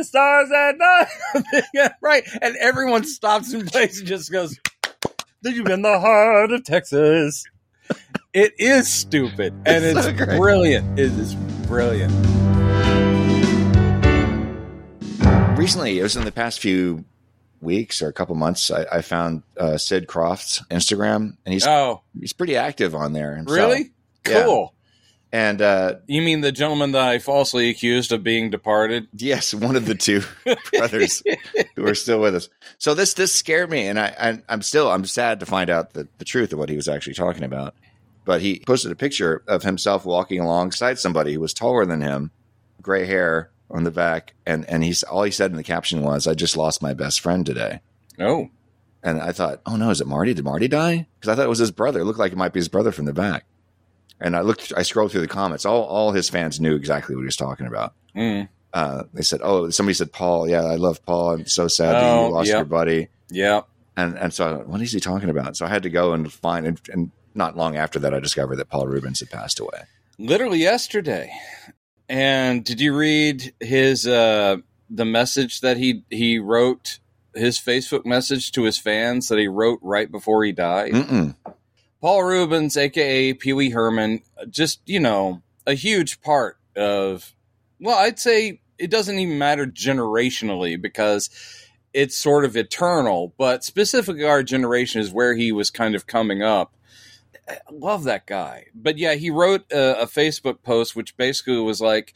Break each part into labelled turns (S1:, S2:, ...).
S1: the stars at night. right. And everyone stops in place and just goes, Did you in the heart of Texas. It is stupid and
S2: It's
S1: it's,
S2: so
S1: brilliant. It is brilliant.
S2: recently, it was in the past few weeks or a couple months, I, I found uh, Sid Krofft's Instagram, and he's
S1: Oh,
S2: he's pretty active on there. himself.
S1: really?
S2: Yeah. And uh,
S1: You mean the gentleman that I falsely accused of being departed?
S2: yes, one of the two brothers who are still with us. So this this scared me, and I, I I'm still I'm sad to find out the, the truth of what he was actually talking about. But he posted a picture of himself walking alongside somebody who was taller than him, gray hair on the back, and and he's all he said in the caption was, "I just lost my best friend today."
S1: Oh,
S2: And I thought, oh no, is it Marty? Did Marty die? Because I thought it was his brother. It looked like it might be his brother from the back. And I looked, I scrolled through the comments. All all his fans knew exactly what he was talking about.
S1: mm,
S2: Uh, they said, oh, somebody said Paul. Yeah, I love Paul. I'm so sad that
S1: Oh,
S2: you lost
S1: yep.
S2: your buddy.
S1: yeah.
S2: And and so I thought, what is he talking about? So I had to go and find. And, and not long after that, I discovered that Paul Reubens had passed away.
S1: Literally yesterday. And did you read his uh the message that he he wrote his Facebook message to his fans that he wrote right before he died?
S2: Mm-mm.
S1: Paul Reubens, aka Pee Wee Herman, just you know a huge part of. Well, I'd say it doesn't even matter generationally because it's sort of eternal, but specifically our generation is where he was kind of coming up. I love that guy, but yeah, he wrote a, a Facebook post which basically was like,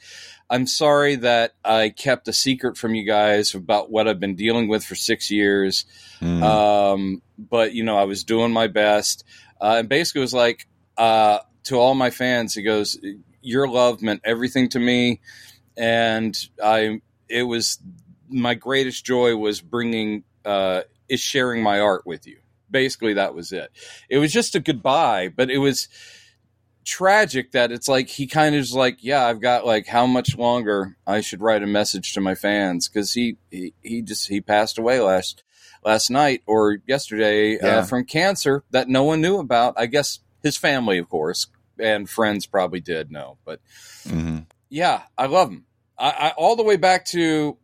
S1: "I'm sorry that I kept a secret from you guys about what I've been dealing with for six years."
S2: Mm.
S1: um, but you know, I was doing my best, uh, and basically was like uh, to all my fans. He goes, "Your love meant everything to me, and I. It was my greatest joy was bringing uh, is sharing my art with you. Basically, that was it. It was just a goodbye, but it was." tragic that it's like he kind of is like yeah i've got like how much longer i should write a message to my fans because he, he he just he passed away last last night or yesterday
S2: Yeah.
S1: uh, from cancer that no one knew about. I guess his family, of course, and friends probably did know. But
S2: Mhm.
S1: yeah, I love him. I, I all the way back to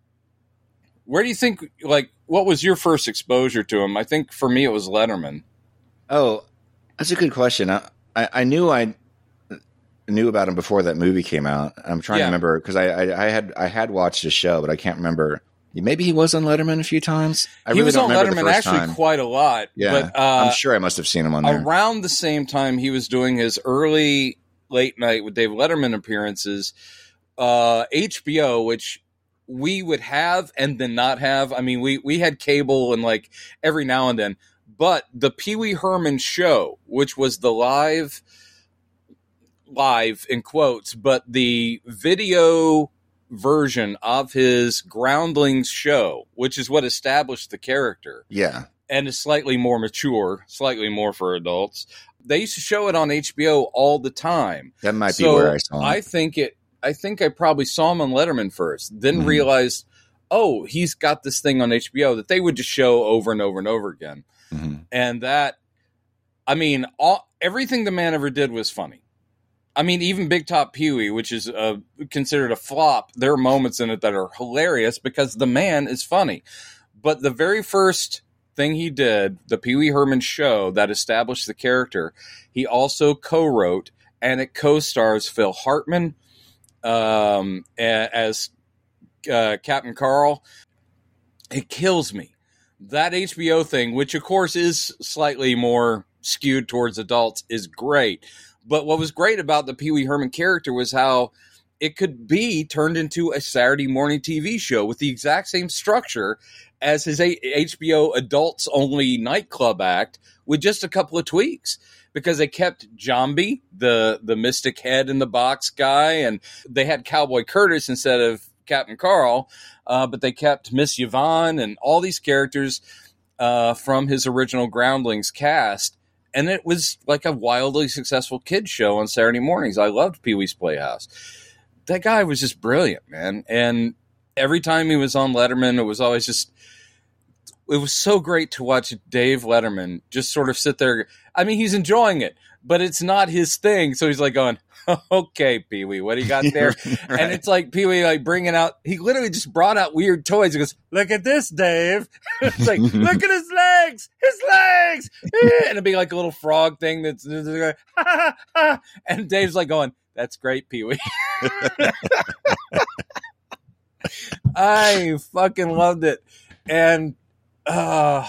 S1: where do you think? Like, what was your first exposure to him? I think for me it was Letterman.
S2: Oh, that's a good question. I, I, I knew I knew about him before that movie came out. I'm trying
S1: Yeah.
S2: to remember because I, I, I had I had watched his show, but I can't remember. Maybe he was on Letterman a few times. I
S1: he
S2: really
S1: was on Letterman actually
S2: time.
S1: quite a lot.
S2: Yeah,
S1: but uh,
S2: I'm sure I must have seen him on there.
S1: around the same time he was doing his early late night with Dave Letterman appearances, uh, HBO, which we would have and then not have. I mean, we we had cable and like every now and then, but the Pee Wee Herman show, which was the live live in quotes, but the video version of his Groundlings show, which is what established the character
S2: yeah,
S1: and is slightly more mature, slightly more for adults. They used to show it on HBO all the time.
S2: that might be where I saw him.
S1: I think it. I think I probably saw him on Letterman first, then
S2: Mhm.
S1: realized, oh, he's got this thing on HBO that they would just show over and over and over again,
S2: Mhm.
S1: and that, I mean, all everything the man ever did was funny. I mean, even Big Top Pee Wee, which is uh, considered a flop, there are moments in it that are hilarious because the man is funny. But the very first thing he did, the Pee Wee Herman show that established the character, he also co-wrote, and it co-stars Phil Hartman um, as uh, Captain Carl. It kills me that HBO thing, which of course is slightly more skewed towards adults, is great. But what was great about the Pee Wee Herman character was how it could be turned into a Saturday morning TV show with the exact same structure as his HBO adults only nightclub act with just a couple of tweaks because they kept Jambi, the the mystic head in the box guy, and they had Cowboy Curtis instead of Captain Carl, uh, but they kept Miss Yvonne and all these characters uh, from his original Groundlings cast. And it was like a wildly successful kids show on Saturday mornings. I loved Pee Wee's Playhouse. That guy was just brilliant, man. And every time he was on Letterman, it was always just it was so great to watch Dave Letterman just sort of sit there. I mean, he's enjoying it, but it's not his thing. So he's like going, "Okay, Pee Wee, what do you got there?"
S2: Right.
S1: And it's like Pee Wee like bringing out. He literally just brought out weird toys. He goes, "Look at this, Dave." it's like, "Look at his legs, his legs," and it'd be like a little frog thing that's and Dave's like going, "That's great, Pee Wee." I fucking loved it, and uh,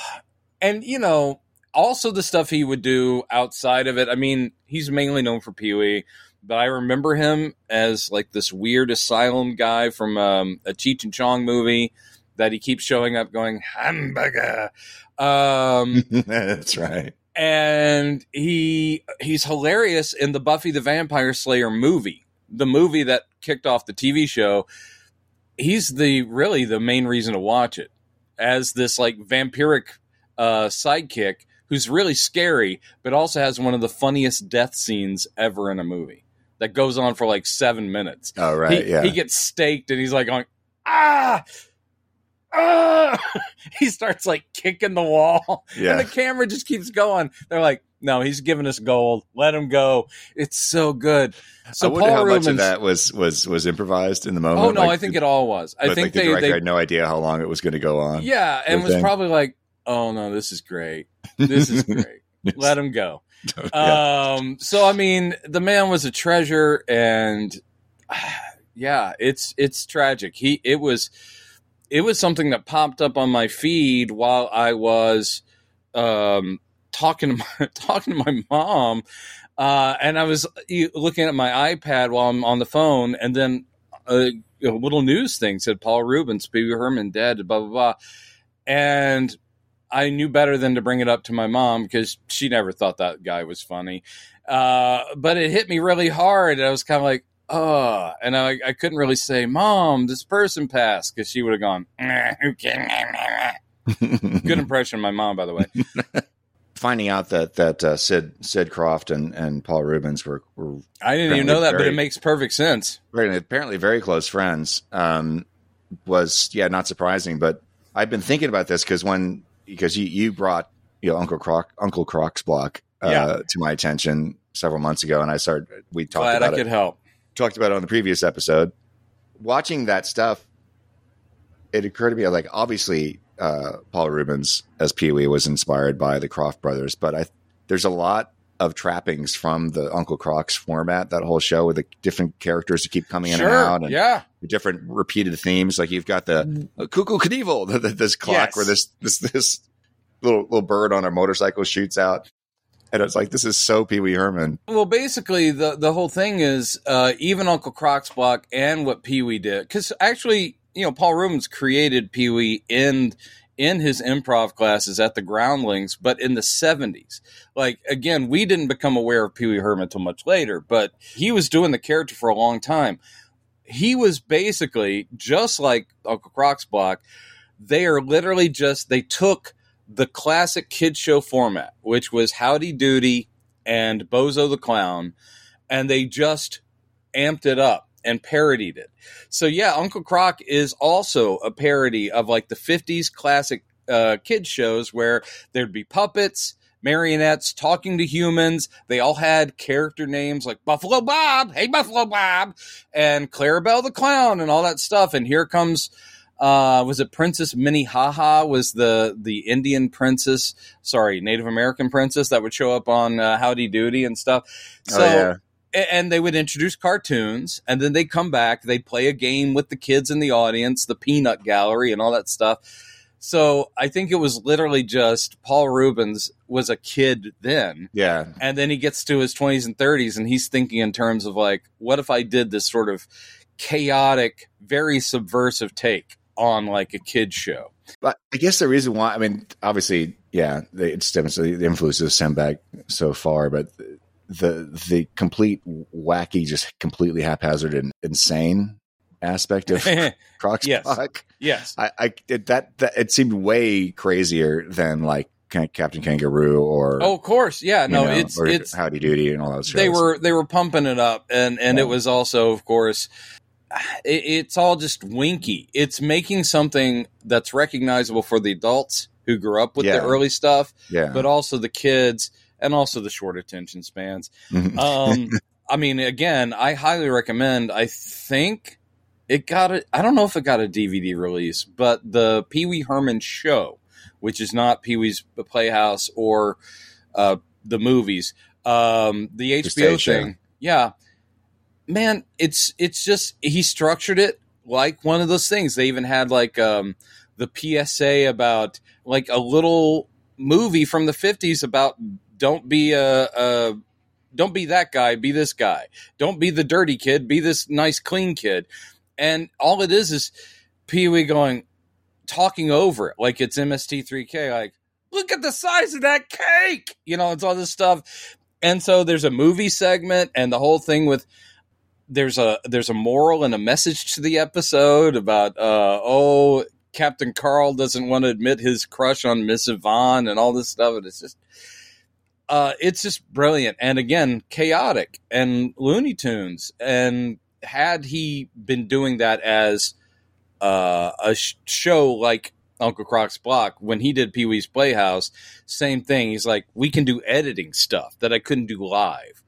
S1: and you know, also the stuff he would do outside of it. I mean, he's mainly known for Pee Wee, but I remember him as like this weird asylum guy from um, a Cheech and Chong movie that he keeps showing up going hamburger. Um,
S2: That's right.
S1: and he he's hilarious in the Buffy the Vampire Slayer movie, the movie that kicked off the TV show. He's the really the main reason to watch it as this like vampiric uh, sidekick who's really scary, but also has one of the funniest death scenes ever in a movie that goes on for like seven minutes.
S2: Oh, right.
S1: he,
S2: yeah.
S1: he gets staked and he's like going ah. Ah! he starts like kicking the wall
S2: yeah.
S1: and the camera just keeps going. They're like, no, he's giving us gold. Let him go. It's so good. So
S2: I wonder
S1: Paul
S2: how
S1: Reubens.
S2: much of that was was was improvised in the moment.
S1: oh no,
S2: Like,
S1: I think it all was. I think
S2: like, the
S1: they,
S2: director
S1: they
S2: had no idea how long it was going to go on.
S1: yeah, and was
S2: thing.
S1: probably like, oh no, this is great. This is great. Let him go.
S2: Yeah.
S1: Um, so I mean, the man was a treasure, and yeah, it's it's tragic. He it was it was something that popped up on my feed while I was um talking to my talking to my mom, uh, and I was looking at my iPad while I'm on the phone, and then a, a little news thing said Paul Reubens, Wee Herman dead, blah blah blah, and I knew better than to bring it up to my mom because she never thought that guy was funny. Uh, but it hit me really hard. I was kind of like, oh, and I, I couldn't really say, Mom, this person passed because she would have gone? Good impression of my mom, by the way.
S2: Finding out that that uh, Sid Sid Krofft and, and Paul Reubens were were
S1: I didn't even know that, but it makes perfect sense.
S2: very, apparently very close friends um, was yeah not surprising. But I've been thinking about this because when because you you brought you know Uncle Croc Uncle Croc's block uh,
S1: Yeah.
S2: to my attention several months ago, and I started we talked
S1: Glad I
S2: about it
S1: could help.
S2: talked about it on the previous episode. Watching that stuff, it occurred to me like obviously uh, Paul Reubens as Pee Wee was inspired by the Krofft brothers, but I there's a lot of trappings from the Uncle Croc's format. That whole show with the different characters that keep coming in and out, and
S1: yeah.
S2: different repeated themes. Like you've got the uh, Cuckoo Knievel, the, the, this clock
S1: Yes.
S2: where this this this little little bird on a motorcycle shoots out. And it's like this is so Pee Wee Herman.
S1: Well, basically, the the whole thing is uh, even Uncle Croc's block and what Pee Wee did, because actually, you know, Paul Reubens created Pee Wee in in his improv classes at the Groundlings, but in the seventies. Like again, we didn't become aware of Pee Wee Herman until much later, but he was doing the character for a long time. He was basically just like Uncle Croc's block. They are literally just they took the classic kid show format, which was Howdy Doody and Bozo the Clown, and they just amped it up and parodied it. So yeah, Uncle Croc is also a parody of like the 50s classic uh, kid shows where there'd be puppets, marionettes talking to humans. They all had character names like Buffalo Bob, hey Buffalo Bob, and Clarabelle the Clown and all that stuff. And here comes uh, was it Princess Minnehaha was the the Indian princess, sorry, Native American princess that would show up on uh, Howdy Doody and stuff. So
S2: oh yeah,
S1: and they would introduce cartoons and then they'd come back they'd play a game with the kids in the audience the peanut gallery and all that stuff. So i think it was literally just paul reubens was a kid then.
S2: Yeah.
S1: and then he gets to his 20s and 30s and he's thinking in terms of like what if i did this sort of chaotic very subversive take on like a kid show?
S2: But I guess the reason why, I mean, obviously, yeah, the, it stems the influences stem back so far, but the the complete wacky, just completely haphazard and insane aspect of Croc's
S1: Yes. Yes
S2: I, I it, that, that it seemed way crazier than like Captain Kangaroo or
S1: oh of course yeah no
S2: know,
S1: it's it's
S2: Howdy Doody and all those shows.
S1: they were they were pumping it up and and it was also of course it, it's all just winky it's making something that's recognizable for the adults who who grew up with
S2: Yeah.
S1: the early stuff,
S2: Yeah.
S1: but also the kids and also the short attention spans.
S2: Mhm.
S1: Um, I mean, again, I highly recommend. I think it got a. I don't know if it got a DVD release, but the Pee Wee Herman show, which is not Pee Wee's Playhouse or uh, the movies, um, the HBO
S2: show.
S1: thing. Yeah, man, it's it's just he structured it like one of those things. They even had like um, the PSA about like a little movie from the fifties about don't be a, a don't be that guy, be this guy. Don't be the dirty kid, be this nice clean kid. And all it is is Pee Wee going talking over it like it's MST3K. Like, look at the size of that cake, you know, it's all this stuff. And so there's a movie segment and the whole thing with there's a there's a moral and a message to the episode about uh oh Captain Carl doesn't want to admit his crush on Miss Yvonne and all this stuff and it's just uh it's just brilliant and again chaotic and Looney Tunes and had he been doing that as uh, a sh- show like Uncle Croc's Block when he did Pee Wee's Playhouse, same thing. He's like, we can do editing stuff that I couldn't do live.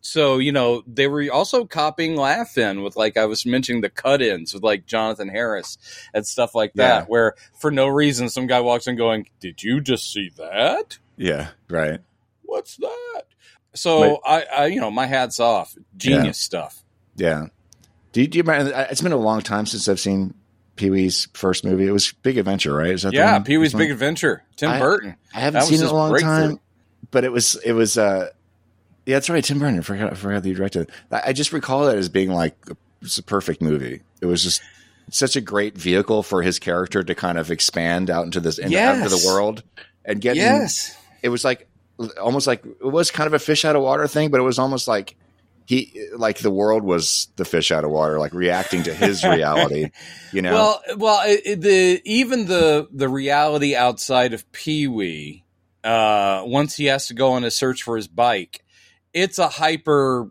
S1: So you know they were also copying Laugh In with like I was mentioning the cut-ins with like Jonathan Harris and stuff like that,
S2: Yeah.
S1: where for no reason some guy walks in going, "Did you just see that?
S2: yeah. Right.
S1: What's that?" So I, I, you know, my hats off, genius stuff.
S2: Yeah. Do you, do you remember? It's been a long time since I've seen Pee Wee's first movie. It was Big Adventure, right? Is that
S1: Yeah. Pee Wee's Big Adventure, Tim
S2: I-
S1: Burton.
S2: I haven't
S1: that
S2: seen it in a long time, but it was it was. uh Yeah, that's right. Tim Burton. I forgot. I forgot that you directed. I, I just recall that as being like it's a perfect movie. It was just such a great vehicle for his character to kind of expand out into this into, out into the world and get.
S1: Yes.
S2: it was like almost like it was kind of a fish out of water thing, but it was almost like he like the world was the fish out of water, like reacting to his reality. You know,
S1: Well, well, it, the even the the reality outside of Pee Wee, uh, once he has to go on a search for his bike, it's a hyper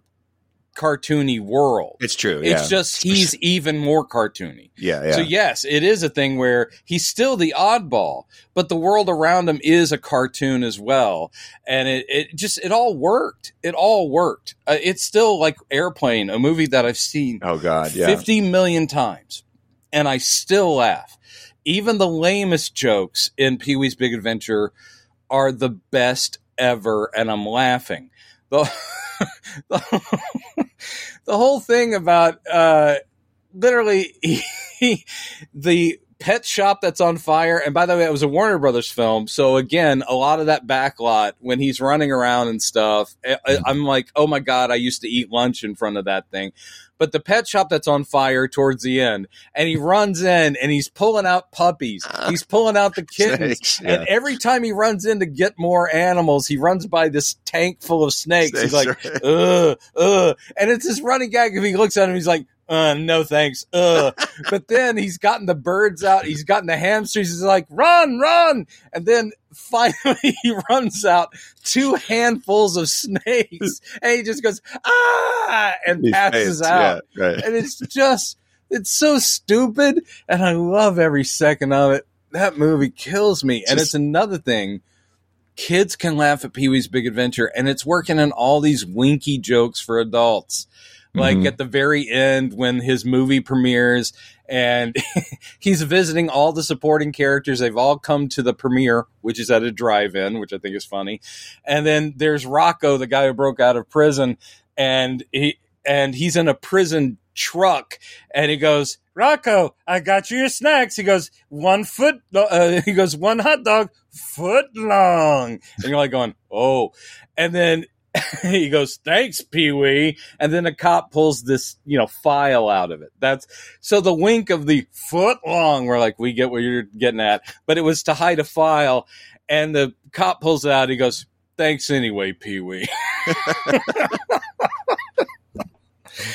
S1: cartoony world.
S2: it's true.
S1: It's
S2: yeah.
S1: just he's even more cartoony.
S2: yeah, yeah.
S1: So yes, it is a thing where he's still the oddball, but the world around him is a cartoon as well, and it, it just it all worked. It all worked. Uh, it's still like Airplane, a movie that I've seen
S2: oh God, yeah.
S1: 50 million times, and I still laugh. Even the lamest jokes in Pee Wee's Big Adventure are the best ever, and I'm laughing. The, the, the whole thing about uh, literally the pet shop that's on fire. And by the way, it was a Warner Brothers film. So again, a lot of that backlot when he's running around and stuff, I, I- I'm like, oh my God, I used to eat lunch in front of that thing. But the pet shop that's on fire towards the end, and he runs in and he's pulling out puppies. He's pulling out the kittens.
S2: Snakes, yeah.
S1: And every time he runs in to get more animals, he runs by this tank full of snakes. He's like,
S2: Snakes,
S1: ugh, ugh. And it's this running gag. If he looks at him, he's like, uh, no thanks. Ugh. but then he's gotten the birds out. He's gotten the hamsters. He's like, run, run. And then finally he runs out two handfuls of snakes and he just goes, ah, and
S2: He
S1: passes
S2: faints,
S1: out.
S2: Yeah, right.
S1: And it's just, it's so stupid. And I love every second of it. That movie kills me. and it's another thing. Kids can laugh at Pee Wee's Big Adventure, and it's working in all these winky jokes for adults. Like
S2: Mhm.
S1: at the very end when his movie premieres and he's visiting all the supporting characters. They've all come to the premiere, which is at a drive-in, which I think is funny. And then there's Rocco, the guy who broke out of prison, and he and he's in a prison truck, and he goes, "Rocco, I got you your snacks." He goes, "One foot." Uh, he goes, "One hot dog, foot long," and you're like going, "Oh," and then. he goes, "Thanks, Pee Wee," and then a cop pulls this, you know, file out of it. That's so the wink of the foot long. We're like, we get what you're getting at, but it was to hide a file, and the cop pulls it out. He goes, "Thanks anyway, Pee Wee."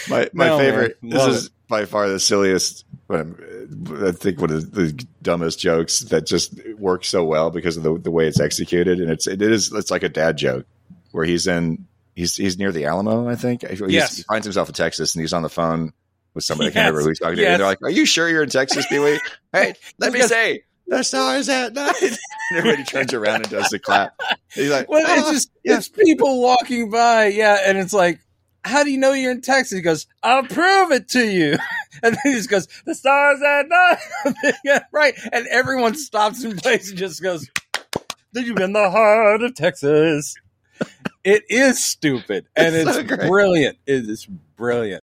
S2: My my
S1: No,
S2: favorite.
S1: man.
S2: This is by far the silliest. I think one of the dumbest jokes that just works so well because of the the way it's executed, and it's it is it's like a dad joke where he's in he's he's near the Alamo, I think. He's-
S1: Yes.
S2: he finds himself in Texas, and he's on the phone with somebody. I can't remember who he's talking to. And they're like, "Are you sure you're in Texas, Pee Wee? hey, let me say." the stars at night. and everybody turns around and does the clap. He's like,
S1: Well,
S2: "Ah,
S1: it's just
S2: yeah."
S1: it's people walking by, yeah, and it's like, how do you know you're in Texas? He goes, I'll prove it to you. And then he just goes, the stars at night. yeah, right. And everyone stops in place and just goes, Did you in the heart of Texas? It is stupid and
S2: It's
S1: it's,
S2: so
S1: brilliant. It is brilliant.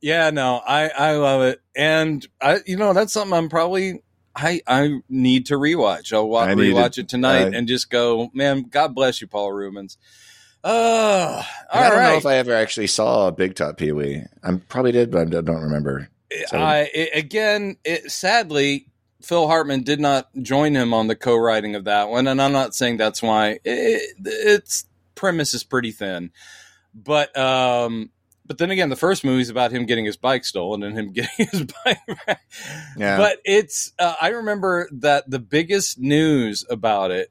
S1: Yeah, no, I I love it, and I you know that's something I'm probably I I need to rewatch. I'll wa-
S2: I need
S1: rewatch it tonight
S2: uh,
S1: and just go, man. God bless you, Paul Reubens. Uh,
S2: I don't know if I ever actually saw a Big Top Pee Wee. I probably did, but I don't remember. so-
S1: I it, again, it, sadly, Phil Hartman did not join him on the co-writing of that one, and I'm not saying that's why. It, its premise is pretty thin, but um, but then again, the first movie is about him getting his bike stolen and him getting his bike back.
S2: Yeah.
S1: But it's uh, I remember that the biggest news about it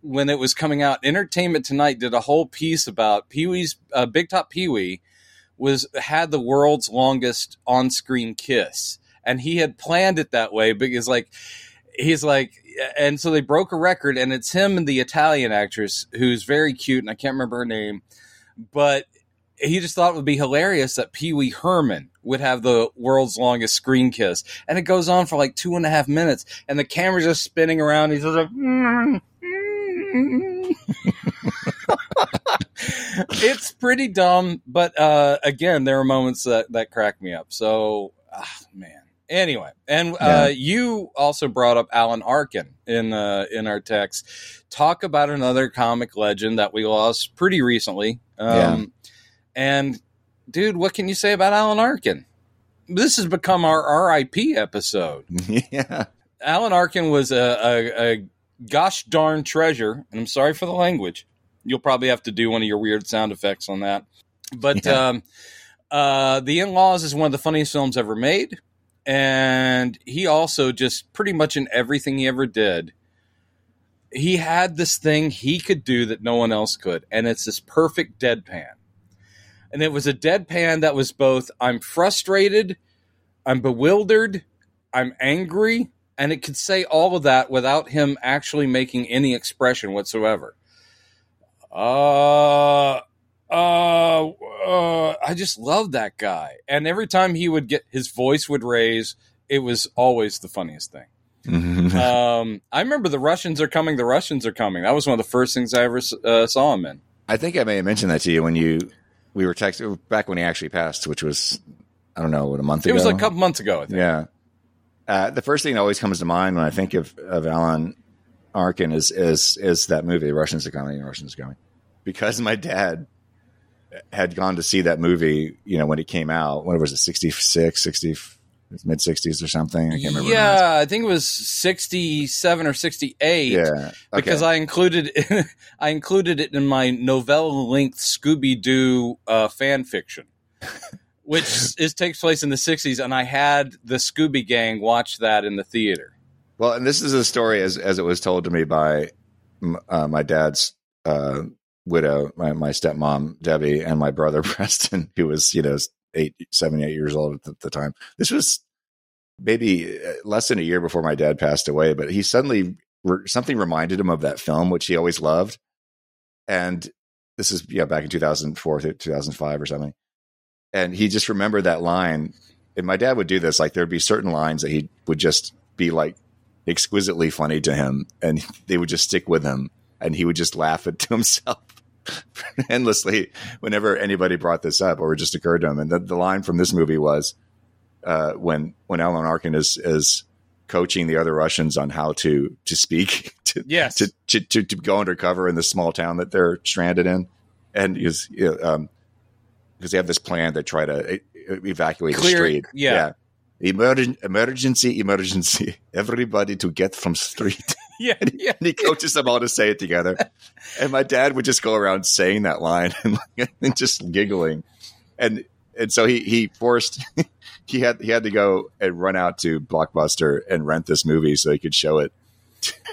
S1: when it was coming out, Entertainment Tonight did a whole piece about Pee Wee's uh, Big Top Pee Wee was had the world's longest on-screen kiss, and he had planned it that way because like he's like. And so they broke a record, and it's him and the Italian actress who's very cute, and I can't remember her name, but he just thought it would be hilarious that Pee Wee Herman would have the world's longest screen kiss, and it goes on for like two and a half minutes, and the camera's just spinning around. He's like, "Mm, mm." it's pretty dumb, but uh, again, there are moments that that crack me up. So, ah, man. Anyway, and
S2: Yeah.
S1: uh, you also brought up Alan Arkin in uh, in our text. Talk about another comic legend that we lost pretty recently. Um, And dude, what can you say about Alan Arkin? This has become our RIP episode.
S2: yeah.
S1: Alan Arkin was a, a, a gosh darn treasure, and I'm sorry for the language. You'll probably have to do one of your weird sound effects on that. But
S2: Yeah.
S1: um, uh, The In Laws is one of the funniest films ever made. And he also just pretty much in everything he ever did, he had this thing he could do that no one else could. And it's this perfect deadpan. And it was a deadpan that was both I'm frustrated, I'm bewildered, I'm angry, and it could say all of that without him actually making any expression whatsoever. Uh, uh, uh, I just love that guy. And every time he would get his voice would raise, it was always the funniest thing. um, I remember the Russians are coming. The Russians are coming. That was one of the first things I ever uh, saw him in.
S2: I think I may have mentioned that to you when you we were texting back when he actually passed, which was I don't know what a month
S1: It
S2: ago.
S1: It was like a couple months ago, I think.
S2: Yeah. Uh, the first thing that always comes to mind when I think of, of Alan Arkin is is is that movie, Russians are coming, The Russians are coming, because my dad had gone to see that movie, you know, when it came out. When it was it 66, 60, mid sixties or something? I can't remember. when it was.
S1: Yeah, I think it was sixty-seven or sixty-eight.
S2: yeah, okay.
S1: because I included I included it in my novella-length Scooby Doo uh, fan fiction, which is takes place in the '60s, and I had the Scooby Gang watch that in the theater.
S2: Well, and this is a story as as it was told to me by m- uh, my dad's uh, widow, my, my stepmom Debbie, and my brother Preston, who was you know eight, seven, eight years old at the, time. This was maybe uh, less than a year before my dad passed away, but he suddenly re- something reminded him of that film, which he always loved, and this is yeah back in two thousand four two thousand five or something, and he just remembered that line. And my dad would do this, like there'd be certain lines that he would just be like exquisitely funny to him and they would just stick with him and he would just laugh it to himself endlessly whenever anybody brought this up or it just occurred to him and the, the line from this movie was uh, when when Alan Arkin is is coaching the other Russians on how to to speak to
S1: Yes.
S2: to, to, to, to go undercover in the small town that they're stranded in and is you know, um because they have this plan to try to evacuate
S1: Clear-
S2: the street
S1: yeah.
S2: Emergen- emergency, emergency. Everybody to get from street.
S1: Yeah, yeah.
S2: and he coaches them all to say it together. And my dad would just go around saying that line and, and just giggling. And and so he he forced he had he had to go and run out to Blockbuster and rent this movie so he could show it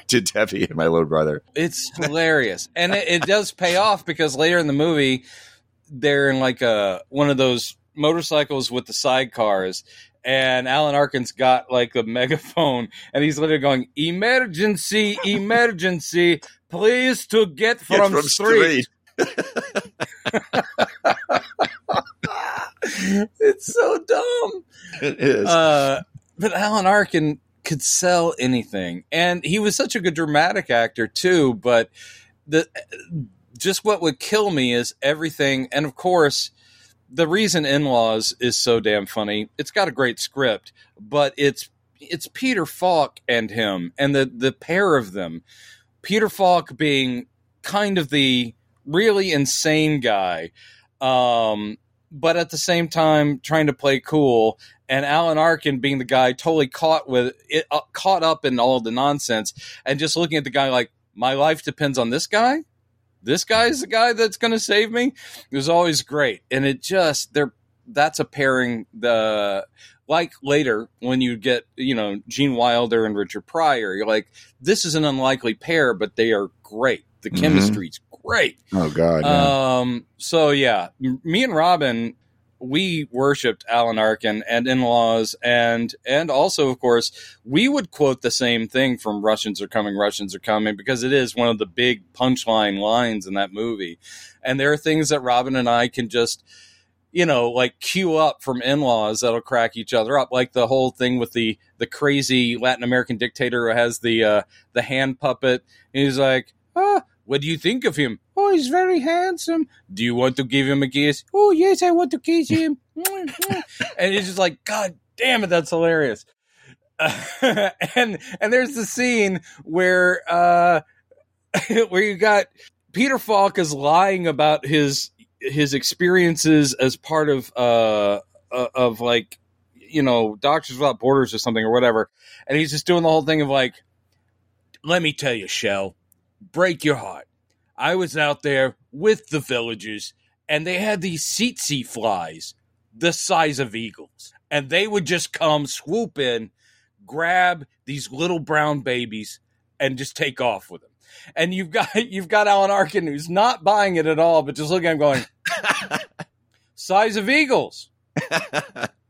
S2: to, Debbie and my little brother.
S1: It's hilarious, and it, it does pay off because later in the movie, they're in like a one of those motorcycles with the sidecars, and Alan Arkin's got like a megaphone, and he's literally going, "Emergency, emergency! Please to get
S2: Get
S1: from,
S2: from
S1: street." it's so dumb.
S2: It is.
S1: Uh, but Alan Arkin could sell anything, and he was such a good dramatic actor too. But the just what would kill me is everything, and of course, the reason In Laws is so damn funny. It's got a great script, but it's it's Peter Falk and him, and the the pair of them. Peter Falk being kind of the really insane guy, um, but at the same time trying to play cool, and Alan Arkin being the guy totally caught with it, uh, caught up in all the nonsense, and just looking at the guy like my life depends on this guy. This guy is the guy that's going to save me. It was always great, and it just they're that's a pairing the like later when you get you know Gene Wilder and Richard Pryor. You're like this is an unlikely pair, but they are great. The
S2: Mhm.
S1: chemistry's great.
S2: oh God. yeah.
S1: Um. So yeah, m- me and Robin, we worshipped Alan Arkin and In Laws, and and also of course we would quote the same thing from Russians are coming, Russians are coming, because it is one of the big punchline lines in that movie, and there are things that Robin and I can just. You know, like cue up from in-laws that'll crack each other up, like the whole thing with the the crazy Latin American dictator who has the uh, the hand puppet. And he's like, "Ah, what do you think of him? Oh, he's very handsome. Do you want to give him a kiss? Oh, yes, I want to kiss him. and he's just like, God damn it, that's hilarious. and and there's the scene where uh, where you got Peter Falk is lying about his his experiences as part of uh uh, of like you know Doctors Without Borders or something or whatever, and he's just doing the whole thing of like, let me tell you, Shell, break your heart. I was out there with the villagers, and they had these tsetse flies the size of eagles, and they would just come swoop in, grab these little brown babies, and just take off with them. And you've got you've got Alan Arkin who's not buying it at all, but just looking at him going, size of eagles.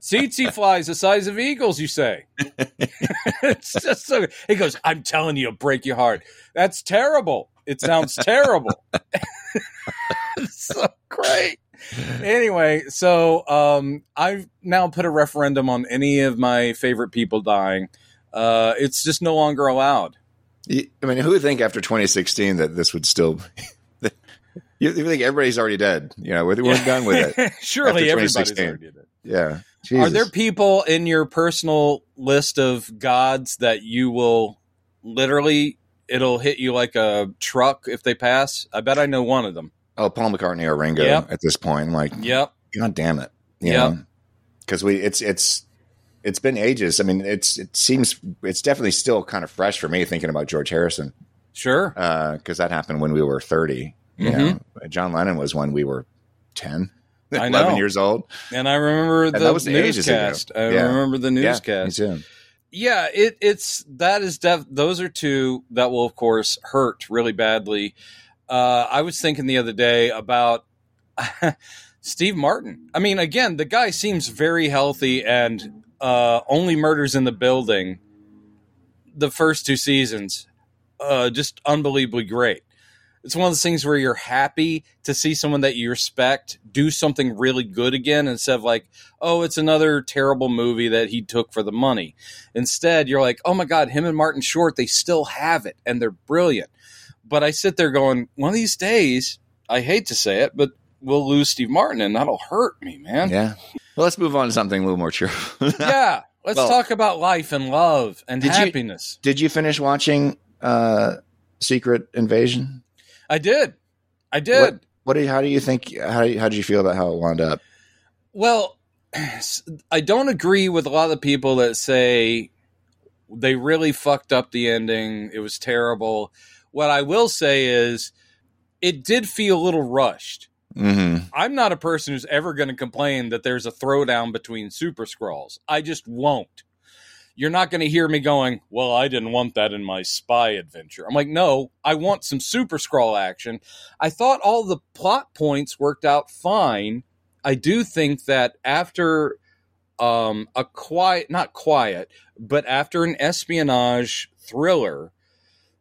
S1: Tsetse flies the size of eagles, you say? it's just so. He goes, "I'm telling you, break your heart." That's terrible. It sounds terrible. it's so great. Anyway, so um, I've now put a referendum on any of my favorite people dying. Uh, it's just no longer allowed.
S2: I mean, who would think after 2016 that this would still? you, you think everybody's already dead? You know, we're, we're done with it.
S1: Surely everybody's
S2: 2016.
S1: already did it.
S2: Yeah.
S1: Are there people in your personal list of gods that you will literally it'll hit you like a truck if they pass? I bet I know one of them.
S2: oh, Paul McCartney or Ringo
S1: Yep.
S2: at this point? Like,
S1: Yep.
S2: God damn it. You
S1: Yep.
S2: Because we, it's, it's, it's been ages. I mean, it's, it seems, it's definitely still kind of fresh for me thinking about George Harrison.
S1: Sure.
S2: because that happened when we were 30. You
S1: Mhm.
S2: know, John Lennon was when we were 10,
S1: I
S2: 11 years old.
S1: And I remember the
S2: that was ago.
S1: newscast. I
S2: Yeah.
S1: remember the
S2: Yeah,
S1: newscast.
S2: too.
S1: Yeah, it, it's that is def- those are two that will of course hurt really badly. Uh, I was thinking the other day about Steve Martin. I mean, again, the guy seems very healthy and uh, only murders in the building. The first two seasons, uh, just unbelievably great. It's one of those things where you're happy to see someone that you respect do something really good again instead of like, oh, it's another terrible movie that he took for the money. Instead, you're like, oh my God, him and Martin Short, they still have it and they're brilliant. But I sit there going, one of these days, I hate to say it, but we'll lose Steve Martin and that'll hurt me, man. Yeah.
S2: Well, let's move on to something a little more cheerful. Yeah.
S1: Let's
S2: Well-
S1: talk about life and love and
S2: Did you-
S1: happiness.
S2: Did you finish watching uh, Secret Invasion?
S1: I did. I did.
S2: What do you, how do you think? How, how did you feel about how it wound up?
S1: Well, I don't agree with a lot of the people that say they really fucked up the ending. It was terrible. What I will say is it did feel a little rushed.
S2: Mm-hmm.
S1: I'm not a person who's ever going to complain that there's a throwdown between super Skrulls. I just won't. You're not going to hear me going, Well, I didn't want that in my spy adventure. I'm like, No, I want some super Skrull action. I thought all the plot points worked out fine. I do think that after um, a quiet, not quiet, but after an espionage thriller,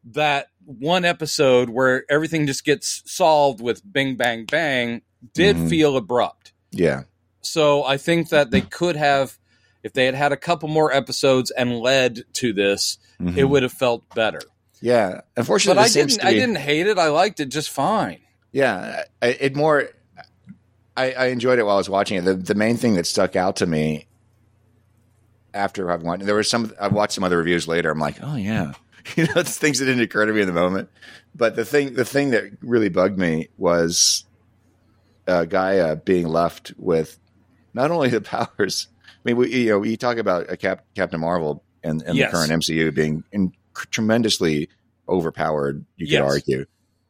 S1: that one episode where everything just gets solved with bing, bang, bang did
S2: Mhm.
S1: feel abrupt.
S2: Yeah.
S1: So I think that they could have, if they had had a couple more episodes and led to this,
S2: Mhm.
S1: it would have felt better.
S2: Yeah. Unfortunately,
S1: But I didn't.
S2: to
S1: I didn't hate it. I liked it just fine.
S2: Yeah, it more. I, I enjoyed it while I was watching it. The the main thing that stuck out to me after I've watched there was some. I've watched some other reviews later. I'm like, oh yeah, you know, it's things that didn't occur to me in the moment. But the thing, the thing that really bugged me was uh, G'iah being left with not only the powers. I mean, we you know we talk about a Cap, Captain Marvel and, and
S1: Yes.
S2: the current MCU being in, tremendously overpowered. You could
S1: Yes.
S2: argue.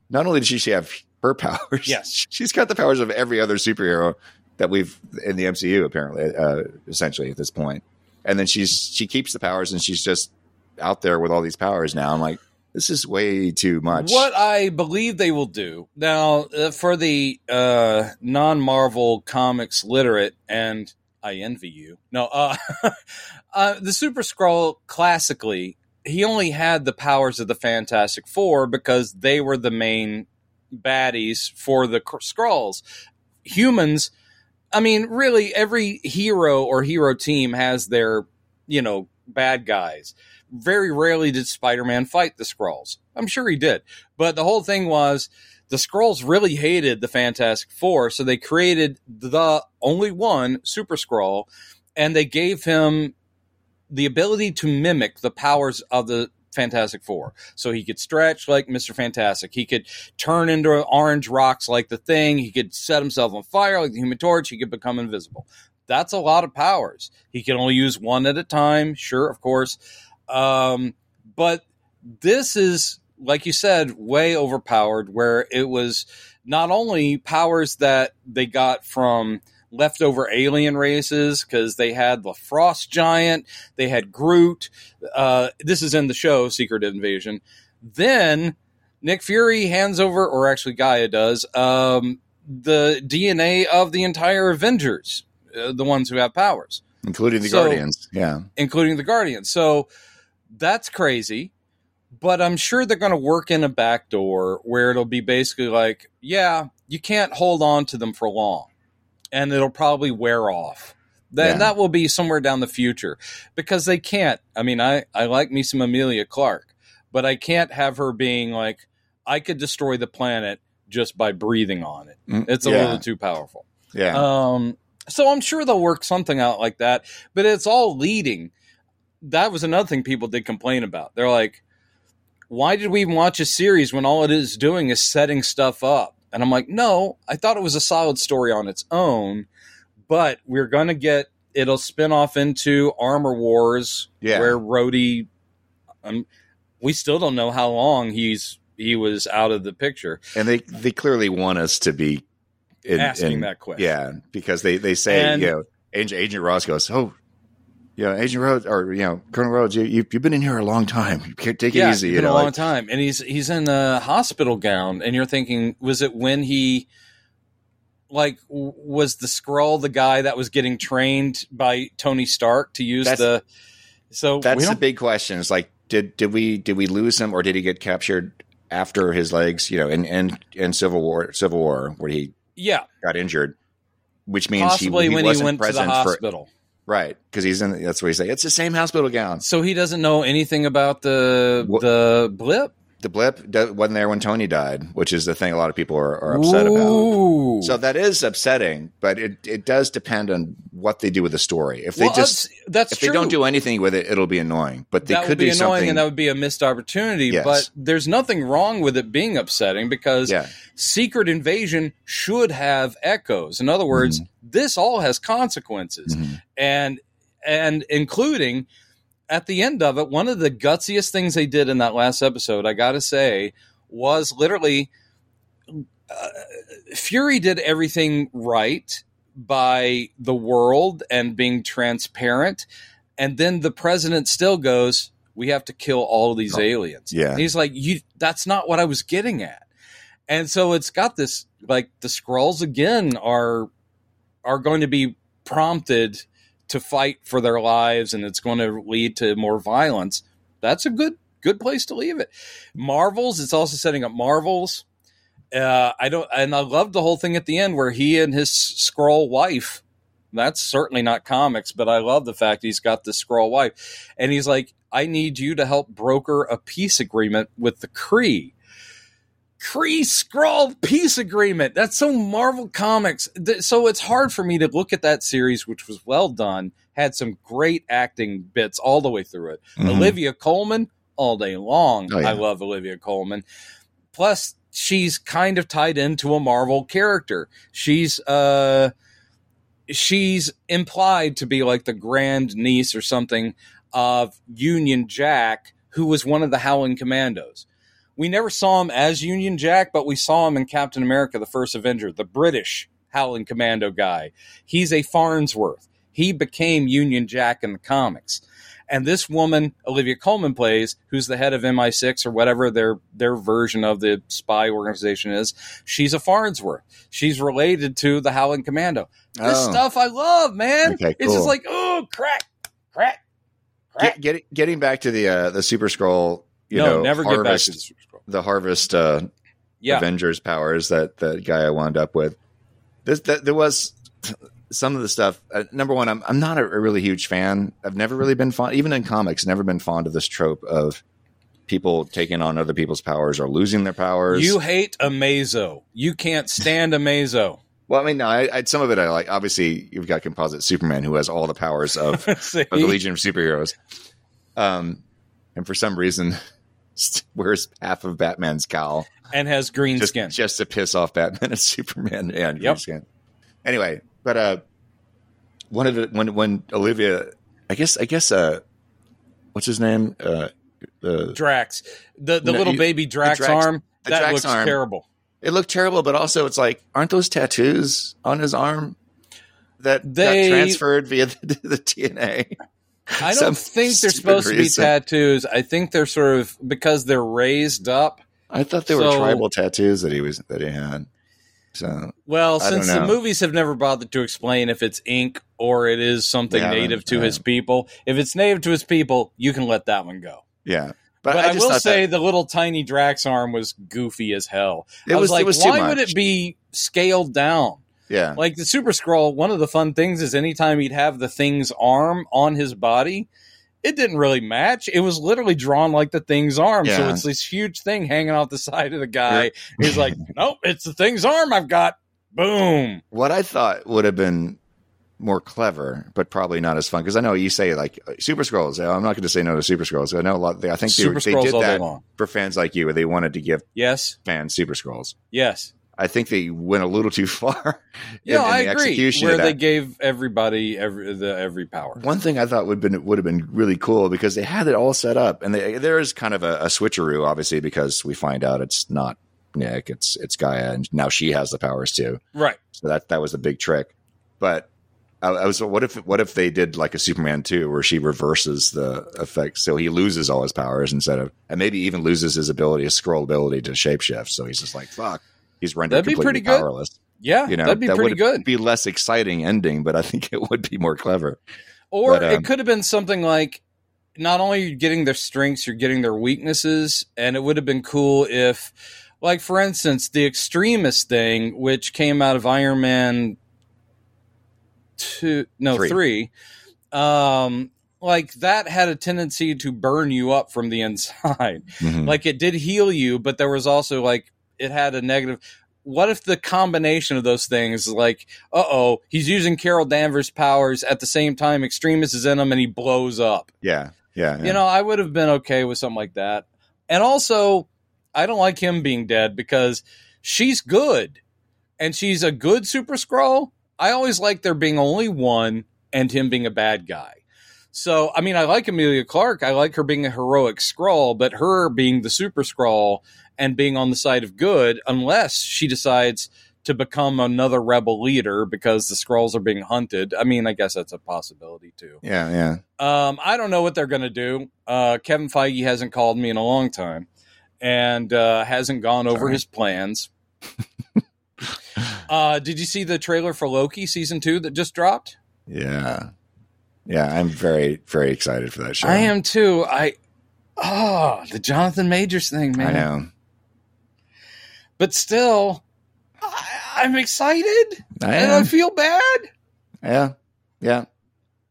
S2: Not only does she have her powers,
S1: Yes.
S2: she's got the powers of every other superhero that we've in the MCU apparently, uh, essentially at this point. And then she's she keeps the powers and she's just out there with all these powers now. I'm like, this is way too much.
S1: What I believe they will do now uh, for the uh, non-Marvel comics literate, and I envy you. No, uh, uh, the Super Skrull classically, he only had the powers of the Fantastic Four because they were the main baddies for the Skrulls. Humans, I mean, really, every hero or hero team has their, you know, bad guys very rarely did Spider-Man fight the Skrulls. I'm sure he did. But the whole thing was the Skrulls really hated the Fantastic Four, so they created the only one Super Skrull, and they gave him the ability to mimic the powers of the Fantastic Four. So he could stretch like Mr. Fantastic. He could turn into orange rocks like the thing. He could set himself on fire like the Human Torch. He could become invisible. That's a lot of powers. He can only use one at a time. Sure, of course. Um, but this is, like you said, way overpowered, where it was not only powers that they got from leftover alien races because they had the frost giant, they had Groot. Uh, this is in the show Secret Invasion. Then Nick Fury hands over, or actually G'iah does, um, the DNA of the entire Avengers, uh, the ones who have powers
S2: including the
S1: So-
S2: Guardians. Yeah.
S1: including the Guardians. So that's crazy. But I'm sure they're going to work in a back door where it'll be basically like, yeah, you can't hold on to them for long, and it'll probably wear off. Then
S2: Yeah.
S1: that will be somewhere down the future because they can't. I mean, I I like me some Emilia Clarke, but I can't have her being like, I could destroy the planet just by breathing on it.
S2: Mm,
S1: It's a
S2: yeah.
S1: little too powerful.
S2: Yeah.
S1: Um, so I'm sure they'll work something out like that, but it's all leading. That was another thing people did complain about. They're like, why did we even watch a series when all it is doing is setting stuff up? And I'm like, no, I thought it was a solid story on its own, but we're going to get, it'll spin off into Armor Wars
S2: Yeah.
S1: where Rhodey, um, we still don't know how long he's, he was out of the picture.
S2: and they they clearly want us to be in,
S1: Asking
S2: in-
S1: that question.
S2: Yeah, because they they say
S1: And-
S2: you know Agent, Agent Ross goes, oh, yeah, Agent Rhodes or you know Colonel Rhodes, you, you you've been in here a long time. You can't take it easy.
S1: It's
S2: You
S1: been
S2: know,
S1: a long
S2: like-
S1: time, and he's he's in a hospital gown, and you're thinking, was it when he, like, was the Skrull the guy that was getting trained by Tony Stark to use the? So
S2: that's the big question. It's like did did we did we lose him or did he get captured after his legs? You know, in in, in Civil War Civil War where he
S1: yeah,
S2: got injured, which means
S1: possibly
S2: he, he
S1: when he
S2: wasn't
S1: the
S2: present for
S1: hospital.
S2: Right because he's in. That's what he say. It's the same hospital gown.
S1: So he doesn't know anything about the
S2: What-
S1: the blip.
S2: The blip wasn't there when Tony died, which is the thing a lot of people are, are upset about. So that is upsetting, but it, it does depend on what they do with the story. If they
S1: Well,
S2: just
S1: that's,
S2: if
S1: true.
S2: they don't do anything with it, it'll be annoying. But they
S1: that
S2: could
S1: would be annoying
S2: something.
S1: and that would be a missed opportunity.
S2: Yes.
S1: But there's nothing wrong with it being upsetting because
S2: yeah,
S1: Secret Invasion should have echoes. In other words, this all has consequences,
S2: Mhm.
S1: and and including at the end of it, one of the gutsiest things they did in that last episode, I got to say, was literally uh, Fury did everything right by the world and being transparent, and then the president still goes, "We have to kill all of these
S2: Oh,
S1: aliens."
S2: yeah.
S1: And he's like, "You, that's not what I was getting at." And so it's got this like the Skrulls again are are going to be prompted to fight for their lives and it's going to lead to more violence, that's a good good place to leave it. Marvels, it's also setting up Marvels. Uh, I don't, and I love the whole thing at the end where he and his Skrull wife. That's certainly not comics, but I love the fact he's got this Skrull wife, and he's like, "I need you to help broker a peace agreement with the Kree." Kree Skrull peace agreement. That's so Marvel Comics. So it's hard for me to look at that series, which was well done, had some great acting bits all the way through it.
S2: Mhm.
S1: Olivia Colman, all day long.
S2: Oh, yeah.
S1: I love Olivia Colman. Plus, she's kind of tied into a Marvel character. She's uh she's implied to be like the grand niece or something of Union Jack, who was one of the Howling Commandos. We never saw him as Union Jack, but we saw him in Captain America: The First Avenger, the British Howling Commando guy. He's a Farnsworth. He became Union Jack in the comics. And this woman, Olivia Colman plays, who's the head of MI6 or whatever their their version of the spy organization is, she's a Farnsworth. She's related to the Howling Commando. This
S2: Oh.
S1: stuff I love, man.
S2: Okay,
S1: It's just like, oh, crack, crack, crack.
S2: Get, get, getting back to the uh, the Super Skrull, you
S1: no,
S2: know,
S1: never get back to the Super Skrull.
S2: the harvest uh,
S1: Yeah,
S2: Avengers powers that the guy I wound up with. This that, there was some of the stuff. Uh, number one, I'm I'm not a, a really huge fan. I've never really been fond, even in comics, never been fond of this trope of people taking on other people's powers or losing their powers.
S1: you hate Amazo. You can't stand Amazo.
S2: well, I mean, no, I, I, some of it I like. Obviously, you've got Composite Superman who has all the powers of of the Legion of Superheroes. Um, and for some reason, wears half of Batman's cowl
S1: and has green
S2: just,
S1: skin.
S2: just to piss off Batman and Superman and green skin. Anyway, but uh, one of the when when Olivia, I guess I guess uh, what's his name? Uh, the
S1: Drax, the the
S2: No,
S1: little
S2: you-
S1: baby Drax,
S2: Drax-
S1: arm. That
S2: Drax
S1: looks
S2: arm.
S1: terrible.
S2: it looked terrible, but also it's like, aren't those tattoos on his arm that
S1: They-
S2: got transferred via the, the DNA?
S1: I don't think they're supposed to be tattoos. I think they're sort of because they're raised up.
S2: I thought they were tribal tattoos that he was that he had. So
S1: Well,
S2: I
S1: since the movies have never bothered to explain if it's ink or it is something native to his people, if it's native to his people, you can let that one go.
S2: yeah,
S1: But,
S2: but,
S1: I,
S2: I,
S1: will say
S2: that
S1: the little tiny Drax arm was goofy as hell.
S2: it
S1: I
S2: was,
S1: was like,
S2: was
S1: why
S2: much.
S1: would it be scaled down?
S2: Yeah,
S1: Like the Super Skrull, one of the fun things is anytime he'd have the thing's arm on his body, it didn't really match. It was literally drawn like the thing's arm. So it's this huge thing hanging off the side of the guy. He's like, nope, it's the thing's arm I've got. Boom.
S2: what I thought would have been more clever, but probably not as fun because I know you say like Super Skrulls. I'm not going to say no to Super Skrulls. I know a lot. They, I think they, they did that for fans like you, where they wanted to give
S1: Yes.
S2: fans Super Skrulls.
S1: Yes.
S2: I think they went a little too far. in-
S1: Yeah,
S2: in
S1: I
S2: the
S1: agree.
S2: execution
S1: Where they gave everybody every the every power.
S2: One thing I thought would been would have been really cool because they had it all set up, and they, there is kind of a, a switcheroo, obviously, because we find out it's not Nick, it's it's G'iah, and now she has the powers too.
S1: Right.
S2: So that that was a big trick. But I, I was what if what if they did like a Superman two where she reverses the effect, so he loses all his powers instead of, and maybe even loses his ability, his Skrull ability to shapeshift. So he's just like fuck, he's rendered
S1: That'd be
S2: completely
S1: pretty good. Yeah.
S2: You know,
S1: that'd be
S2: that
S1: pretty good.
S2: Be less exciting ending, but I think it would be more clever.
S1: Or
S2: But, um,
S1: it could have been something like not only are you getting their strengths, you're getting their weaknesses. And it would have been cool if, like, for instance, the Extremis thing, which came out of Iron Man 2, no,
S2: Three.
S1: 3, um, like that had a tendency to burn you up from the inside.
S2: Mhm.
S1: Like it did heal you, but there was also like it had a negative. What if the combination of those things, like, uh oh, he's using Carol Danvers' powers at the same time Extremis is in him and he blows up?
S2: yeah, yeah, yeah.
S1: You know, I would have been okay with something like that. And also, I don't like him being dead because she's good and she's a good Super Skrull. I always like there being only one and him being a bad guy. So, I mean, I like Emilia Clarke. I like her being a heroic Skrull, but her being the super Skrull and being on the side of good, unless she decides to become another rebel leader because the Skrulls are being hunted. I mean, I guess that's a possibility too.
S2: yeah, yeah.
S1: Um, I don't know what they're going to do. Uh, Kevin Feige hasn't called me in a long time and uh, hasn't gone over his plans. uh, did you see the trailer for Loki season two that just dropped?
S2: Yeah. Yeah, I'm very very excited for that show.
S1: I am too. I oh the Jonathan Majors thing, man.
S2: I know.
S1: But still, I, I'm excited
S2: I
S1: and I feel bad.
S2: Yeah. Yeah.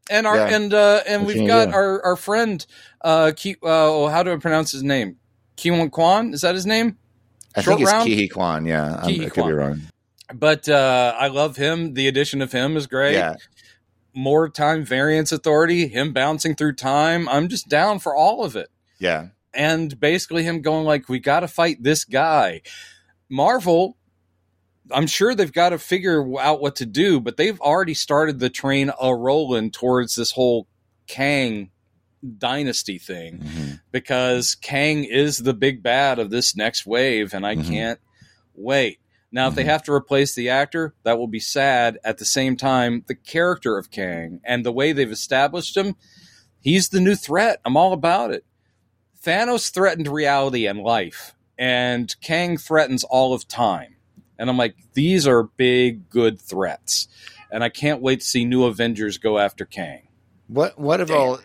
S1: And our
S2: Yeah.
S1: and uh and we've got
S2: do?
S1: our our friend uh Ki, uh oh, how do I pronounce his name? Kiwon Kwan, is that his name?
S2: I
S1: Short
S2: think it's
S1: round?
S2: Kihi Kwan. Yeah. I'm-
S1: Ki-hee
S2: I could be wrong.
S1: But uh I love him. The addition of him is great.
S2: Yeah.
S1: More time variance authority, him bouncing through time. I'm just down for all of it.
S2: Yeah.
S1: and basically him going like we got to fight this guy marvel i'm sure they've got to figure out what to do but they've already started the train a rolling towards this whole kang dynasty thing
S2: Mhm.
S1: because kang is the big bad of this next wave and i
S2: Mhm.
S1: can't wait now if they
S2: Mhm.
S1: have to replace the actor that will be sad at the same time the character of kang and the way they've established him he's the new threat i'm all about it Thanos threatened reality and life, and Kang threatens all of time. And I'm like, these are big, good threats. And I can't wait to see new Avengers go after Kang.
S2: What What of all?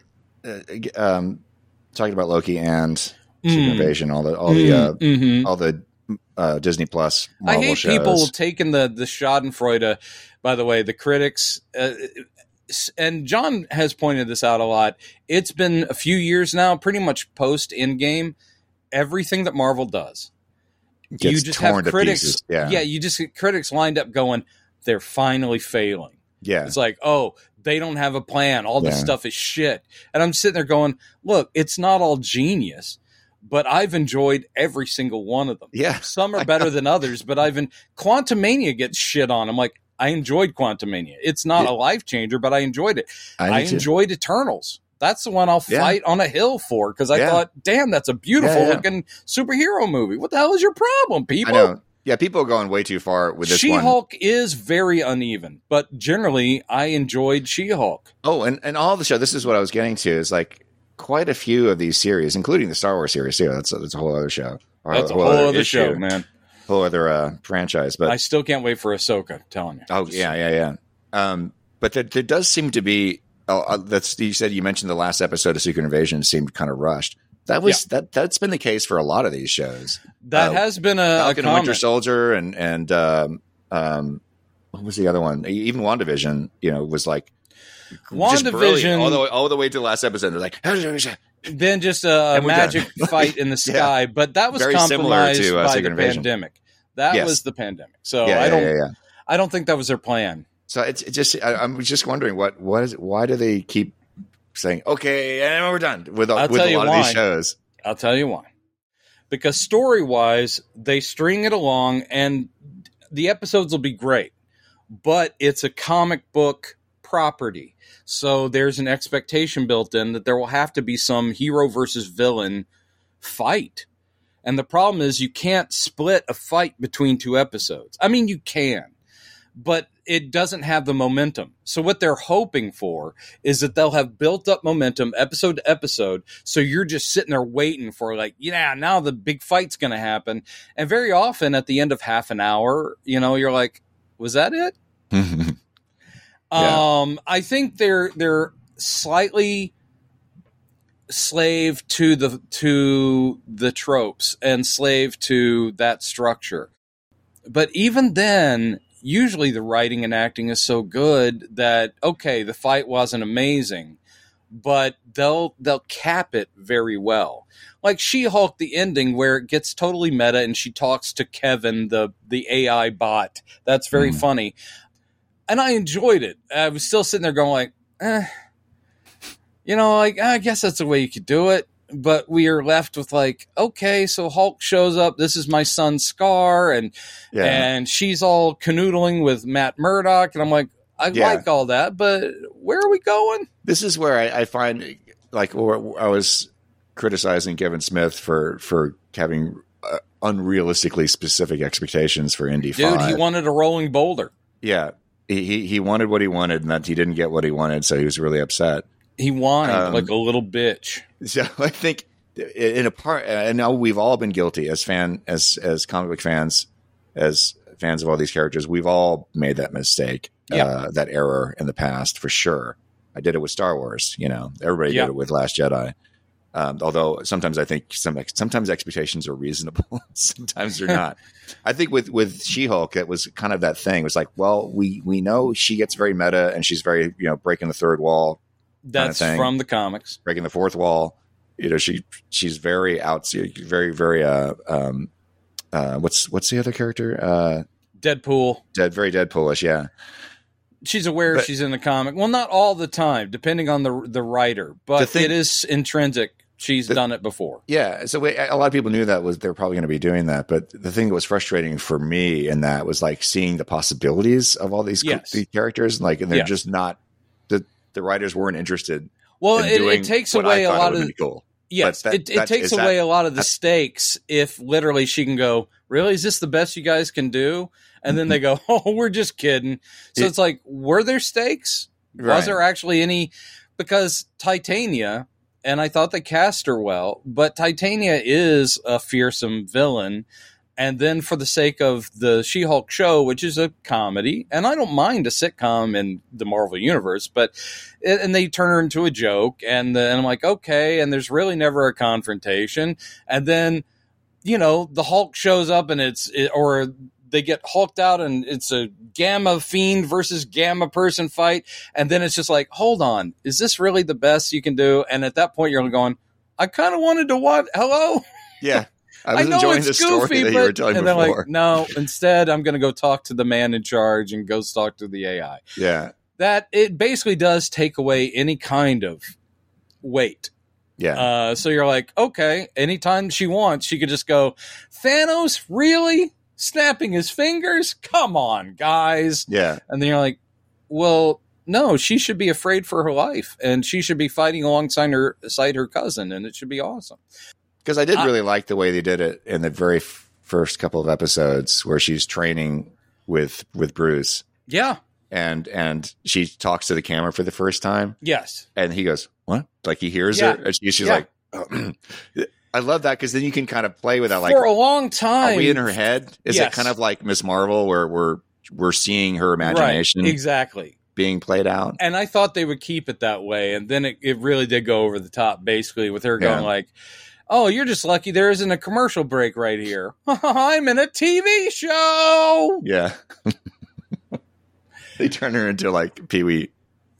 S2: Uh, um, talking about Loki and Secret
S1: Mm.
S2: Invasion, all the all the uh,
S1: Mm, mhm.
S2: all the uh, Disney Plus
S1: I hate
S2: shows.
S1: people taking the the Schadenfreude. By the way, the critics uh, and John has pointed this out a lot. It's been a few years now, pretty much post Endgame. Everything that Marvel does,
S2: Gets
S1: you just
S2: torn
S1: have critics.
S2: Yeah.
S1: yeah, you just get critics lined up going, they're finally failing.
S2: Yeah.
S1: It's like, oh, they don't have a plan. All this
S2: Yeah.
S1: stuff is shit. And I'm sitting there going, look, it's not all genius, but I've enjoyed every single one of them.
S2: Yeah.
S1: Some are better than others, but I've been Quantumania gets shit on. I'm like, I enjoyed Quantumania. It's not
S2: Yeah.
S1: a life changer, but I enjoyed it.
S2: I,
S1: I, enjoyed Eternals. That's the one I'll
S2: Yeah.
S1: fight on a hill for because I
S2: Yeah.
S1: thought, damn, that's a beautiful
S2: Yeah, yeah.
S1: looking superhero movie. What the hell is your problem,
S2: I
S1: people?
S2: Yeah, people are going way too far with this
S1: She Hulk is very uneven, but generally I enjoyed She Hulk.
S2: Oh, and, and all the show. This is what I was getting to. Is like quite a few of these series, including the Star Wars series too. That's a, that's a whole other show.
S1: That's a whole other
S2: issue,
S1: show, man.
S2: whole other uh, franchise. But
S1: I still can't wait for Ahsoka. I'm telling you.
S2: oh
S1: Just-
S2: yeah, yeah, yeah. Um, but there, there does seem to be. Uh, uh, that's you said you mentioned the last episode of Secret Invasion seemed kind of rushed. That was that that's been the case for a lot of these shows.
S1: that
S2: Uh,
S1: has been a, a
S2: Falcon and Winter. Soldier and and um, um, what was the other one? Even WandaVision, you know, was like
S1: WandaVision-
S2: all the way, all the way to the last episode. They're like,
S1: Then just a, magic fight in the sky, but that was
S2: Very similar
S1: compromised
S2: to, uh,
S1: by
S2: Secret
S1: the
S2: Invasion.
S1: pandemic. That
S2: Yes.
S1: was the pandemic. So
S2: yeah,
S1: I
S2: yeah,
S1: don't.
S2: yeah, yeah.
S1: I don't think that was their plan.
S2: So it's it just I, I'm just wondering what what is why do they keep saying okay and we're done with
S1: I'll
S2: with a lot of these shows.
S1: I'll tell you why. Because story wise, they string it along and the episodes will be great, but it's a comic book property. So there's an expectation built in that there will have to be some hero versus villain fight. And the problem is you can't split a fight between two episodes. I mean, you can, but it doesn't have the momentum. So what they're hoping for is that they'll have built up momentum episode to episode. So you're just sitting there waiting for like, yeah, now the big fight's going to happen. And very often at the end of half an hour, you know, you're like, was that it?
S2: Yeah.
S1: Um, I think they're they're slightly slave to the to the tropes and slave to that structure. But even then, usually the writing and acting is so good that okay, the fight wasn't amazing, but they'll they'll cap it very well. Like She-Hulk, the ending where it gets totally meta and she talks to Kevin, the the AI bot. That's very
S2: Mhm.
S1: funny and I enjoyed it. I was still sitting there going like, eh, you know, like I guess that's the way you could do it. But we are left with like, okay, so Hulk shows up. This is my son Skaar, and
S2: yeah.
S1: and she's all canoodling with Matt Murdock, and I'm like, I
S2: Yeah.
S1: like all that, but where are we going?
S2: this is where I, I find like I was criticizing Kevin Smith for for having uh, unrealistically specific expectations for Indy
S1: Dude, he wanted a rolling boulder.
S2: yeah, he, he he wanted what he wanted, and that he didn't get what he wanted, so he was really upset.
S1: He whined
S2: Um,
S1: like a little bitch.
S2: So I think in a part, I know we've all been guilty as fan as as comic book fans, as fans of all these characters. We've all made that mistake,
S1: Yeah.
S2: uh, that error in the past for sure. I did it with Star Wars. You know, everybody
S1: Yeah.
S2: did it with Last Jedi. Um, although sometimes I think some sometimes expectations are reasonable, sometimes they're not. I think with with She Hulk, it was kind of that thing. It was like, well, we we know she gets very meta and she's very you know breaking the third wall,
S1: That's
S2: thing.
S1: from the comics.
S2: breaking the fourth wall. You know, she she's very out, very very uh um uh what's what's the other character? Uh,
S1: Deadpool.
S2: dead, very Deadpoolish. Yeah,
S1: She's aware
S2: But-
S1: she's in the comic. Well, not all the time, depending on the the writer, but
S2: The thing-
S1: it is intrinsic. She's
S2: The-
S1: done it before.
S2: yeah. So we, a lot of people knew that was they're probably going to be doing that. But the thing that was frustrating for me in that was like seeing the possibilities of all these
S1: Yes.
S2: these characters, like, and they're
S1: Yeah.
S2: just not the the writers weren't interested.
S1: Well,
S2: in
S1: it, it takes away a lot of
S2: be cool. But that-
S1: it, it
S2: that-
S1: takes
S2: is that-
S1: away a lot of the stakes if literally she can go. Really, is this the best you guys can do? And then they mm-hmm. go, "Oh, we're just kidding." So
S2: It-
S1: it's like, were there stakes?
S2: Right.
S1: Was there actually any? Because Titania, and I thought they cast her well, but Titania is a fearsome villain. And then for the sake of the She Hulk show, which is a comedy, and I don't mind a sitcom in the Marvel universe, but and they turn her into a joke, and uh, then I'm like, okay, and there's really never a confrontation, and then you know the Hulk shows up and it's it, or they get hulked out and it's a gamma fiend versus gamma person fight and then it's just like hold on is this really the best you can do? And at that point you're going i kind of wanted to watch hello?
S2: Yeah, I was
S1: know
S2: enjoying
S1: it's
S2: the story
S1: goofy,
S2: that
S1: but
S2: you were telling
S1: and they're
S2: before.
S1: like, no. Instead, I'm going to go talk to the man in charge and go talk to the AI.
S2: yeah,
S1: That it basically does take away any kind of weight.
S2: yeah,
S1: Uh, so you're like, okay, anytime she wants, she could just go, Thanos, really? Snapping his fingers? Come on, guys.
S2: yeah.
S1: And then you're like, well, no, she should be afraid for her life and she should be fighting alongside her, side her cousin, and it should be awesome.
S2: Because I did
S1: I-
S2: really like the way they did it in the very f- first couple of episodes where she's training with with Bruce
S1: Yeah.
S2: and and she talks to the camera for the first time
S1: Yes.
S2: and he goes what like he hears
S1: Yeah.
S2: her and she, she's
S1: Yeah.
S2: like I love that because then you can kind of play with that like
S1: for a long time.
S2: are we in her head is
S1: Yes.
S2: it kind of like Miss Marvel where we're we're seeing her imagination
S1: Right, exactly.
S2: being played out
S1: And I thought they would keep it that way, and then it, it really did go over the top, basically, with her going like, "Oh, you're just lucky there isn't a commercial break right here. I'm in a TV show."
S2: yeah they turn her into like Pee Wee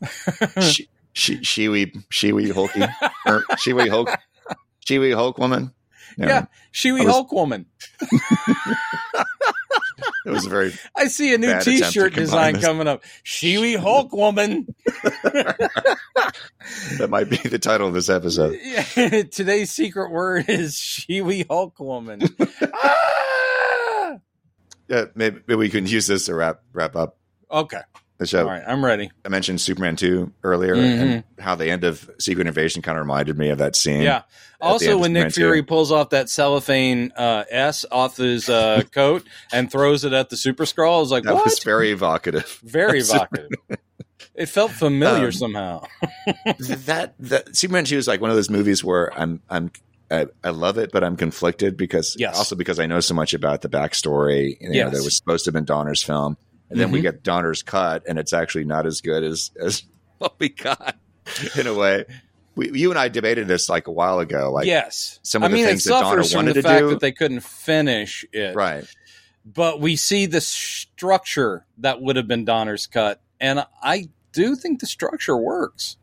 S2: she she She-wee She-wee Hulky or She-wee Hulk er, She-wee Hulk woman
S1: Yeah. She-Wee
S2: I was-
S1: Hulk woman.
S2: It was a very
S1: I see a new
S2: Bad attempt to
S1: T-shirt design
S2: this.
S1: coming up. She-Wee Hulk woman.
S2: that might be the title of this episode
S1: Today's secret word is She-Wee Hulk woman. Ah!
S2: yeah maybe, maybe we can use this to wrap wrap up
S1: Okay,
S2: the show
S1: all right, I'm ready.
S2: I mentioned Superman 2 earlier
S1: Mm-hmm.
S2: and how the end of Secret Invasion kind of reminded me of that scene.
S1: Yeah. Also, when Nick Fury
S2: 2.
S1: pulls off that cellophane uh, S off his uh, coat and throws it at the Super Skrull, I was like,
S2: That
S1: "What?"
S2: was very evocative.
S1: Very evocative. it felt familiar
S2: Um,
S1: somehow.
S2: that that Superman 2 is like one of those movies where I'm I'm I, I love it, but I'm conflicted because
S1: Yes.
S2: also because I know so much about the backstory. You know,
S1: Yes.
S2: that was supposed to have been Donner's film, and then we
S1: Mhm.
S2: get Donner's cut, and it's actually not as good as as what we got in a way. We, you and I debated this like a while ago. Like,
S1: yes.
S2: some of
S1: I
S2: the
S1: mean,
S2: things that Donner wanted
S1: the
S2: to
S1: fact
S2: do-
S1: that they couldn't finish it.
S2: right?
S1: But we see the structure that would have been Donner's cut, and I do think the structure works.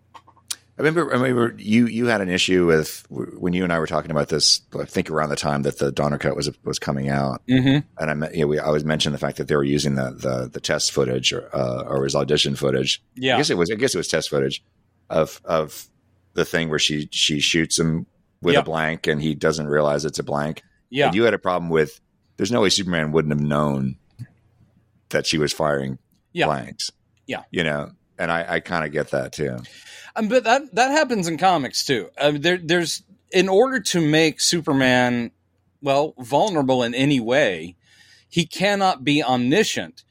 S2: I remember, I remember you you had an issue with when you and I were talking about this. I think around the time that the Donner cut was was coming out,
S1: Mm-hmm.
S2: and I you know, we I was mentioning the fact that they were using the the, the test footage or uh, or his audition footage.
S1: Yeah.
S2: I guess it was I guess it was test footage of of the thing where she she shoots him with
S1: Yep.
S2: a blank and he doesn't realize it's a blank.
S1: Yeah.
S2: And you had a problem with. There's no way Superman wouldn't have known that she was firing
S1: Yeah.
S2: blanks.
S1: Yeah.
S2: you know, and I I kind of get that too.
S1: Um, but that that happens in comics too. Uh, there, there's in order to make Superman well vulnerable in any way, he cannot be omniscient.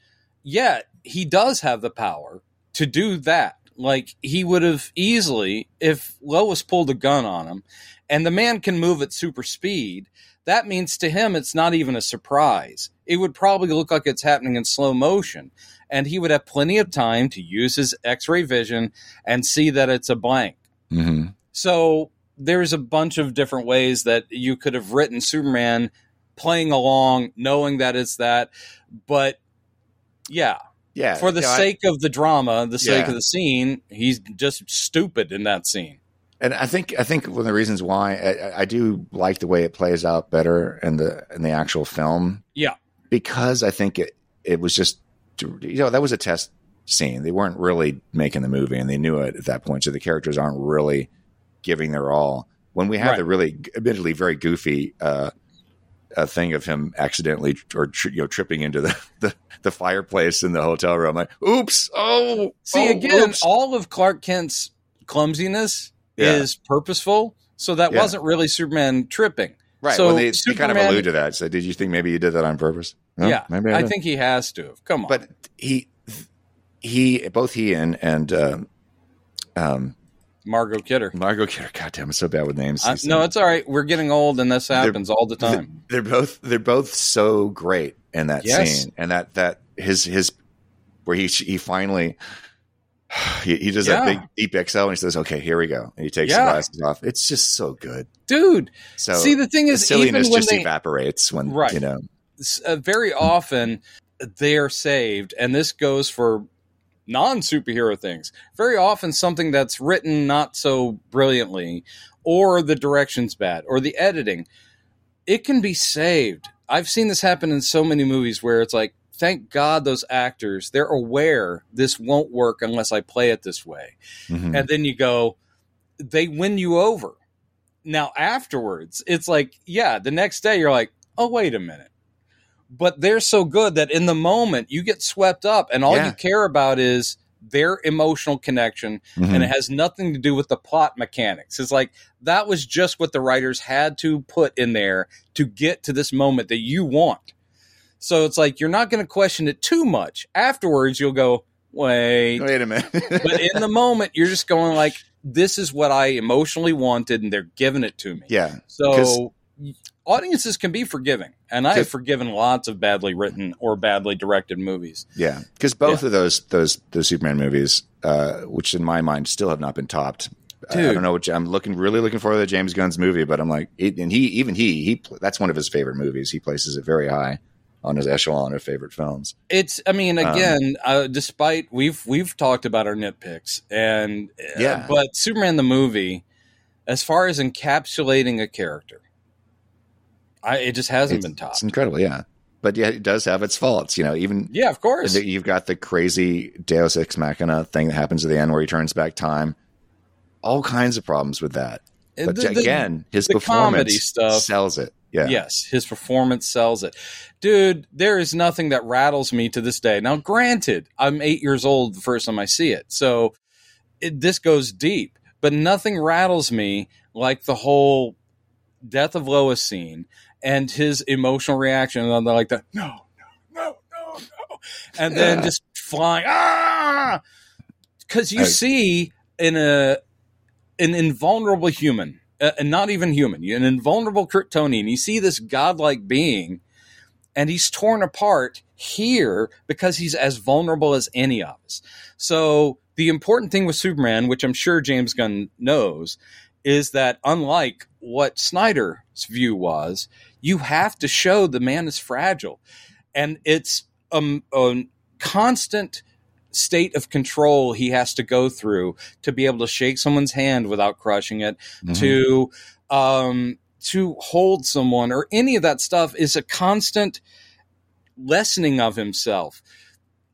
S1: Yet he does have the power to do that. Like he would have easily, if Lois pulled a gun on him, and the man can move at super speed, that means to him it's not even a surprise. It would probably look like it's happening in slow motion, and he would have plenty of time to use his x ray vision and see that it's a blank.
S2: hmm
S1: So there's a bunch of different ways that you could have written Superman playing along, knowing that it's that. But yeah,
S2: Yeah.
S1: for the
S2: you know, I-
S1: sake of the drama, the sake
S2: Yeah.
S1: of the scene, he's just stupid in that scene.
S2: and I think I think one of the reasons why I, I do like the way it plays out better in the in the actual film.
S1: Yeah.
S2: Because I think it it was just you know that was a test scene. They weren't really making the movie, and they knew it at that point. So the characters aren't really giving their all. When we have
S1: Right.
S2: the really, admittedly, very goofy uh, uh, thing of him accidentally or you know tripping into the, the the fireplace in the hotel room, like, oops, oh,
S1: See,
S2: oh,
S1: again,
S2: oops.
S1: all of Clark Kent's clumsiness
S2: Yeah.
S1: is purposeful. So that
S2: Yeah.
S1: wasn't really Superman tripping.
S2: Right.
S1: so
S2: well, they, they kind of allude to that. So, did you think maybe you did that on purpose? No?
S1: yeah,
S2: maybe
S1: I
S2: did.
S1: think he has to. have. Come on.
S2: but he he both he and and um, um
S1: Margot Kidder.
S2: Margot Kidder. Goddamn, I'm so bad with names.
S1: Uh, no, it's all right. We're getting old, and this happens all the time.
S2: they're both they're both so great in that
S1: Yes.
S2: scene, and that that his his where he he finally. He, he does
S1: Yeah.
S2: that big deep XL and he says, "Okay, here we go." And he takes
S1: Yeah.
S2: the glasses off. It's just so good.
S1: Dude,
S2: So
S1: see, the thing
S2: the
S1: is, even
S2: silliness just
S1: they,
S2: evaporates when
S1: Right.
S2: you know.
S1: uh, very often they're saved, and this goes for non superhero things. Very often, something that's written not so brilliantly, or the direction's bad, or the editing, it can be saved. I've seen this happen in so many movies where it's like, thank God those actors, they're aware this won't work unless I play it this way.
S2: Mhm.
S1: and then you go they win you over now afterwards it's like yeah the next day you're like oh wait a minute but they're so good that in the moment you get swept up and all
S2: Yeah.
S1: you care about is their emotional connection
S2: Mhm.
S1: and it has nothing to do with the plot mechanics it's like that was just what the writers had to put in there to get to this moment that you want so it's like you're not going to question it too much. Afterwards you'll go wait.
S2: Wait a minute.
S1: but in the moment you're just going like this is what i emotionally wanted and they're giving it to me.
S2: Yeah,
S1: so audiences can be forgiving and i have forgiven lots of badly written or badly directed movies.
S2: Yeah, because both of those those those Superman movies, uh, which in my mind still have not been topped. I- I don't know what I'm looking really looking for the James Gunn's movie, but I'm like, it, and he even he he that's one of his favorite movies. He places it very high on his echelon of favorite films.
S1: it's i mean
S2: Um,
S1: again uh, despite we've we've talked about our nitpicks and uh,
S2: Yeah.
S1: but superman the movie as far as encapsulating a character I, it just hasn't
S2: It's,
S1: been topped
S2: it's incredible, yeah. But yeah, it does have its faults. You know, even
S1: yeah of course
S2: You've got the crazy Deus Ex Machina thing that happens at the end where he turns back time. All kinds of problems with that. But
S1: the- the-
S2: again, his performance
S1: stuff-
S2: sells it. Yeah.
S1: Yes, his performance sells it. Dude, there is nothing that rattles me to this day. Now, granted, I'm eight years old the first time I see it, so it, this goes deep, but nothing rattles me like the whole death of Lois scene and his emotional reaction. And like, that, no, no, no, no, no. And then just flying, ah! Because you
S2: I-
S1: see in a an invulnerable human, uh, and not even human, an invulnerable Kryptonian. You see this godlike being, and he's torn apart here because he's as vulnerable as any of us. So the important thing with Superman, which I'm sure James Gunn knows, is that unlike what Snyder's view was, you have to show the man is fragile, and it's um, a constant state of control he has to go through to be able to shake someone's hand without crushing it
S2: Mhm.
S1: to um to hold someone or any of that stuff is a constant lessening of himself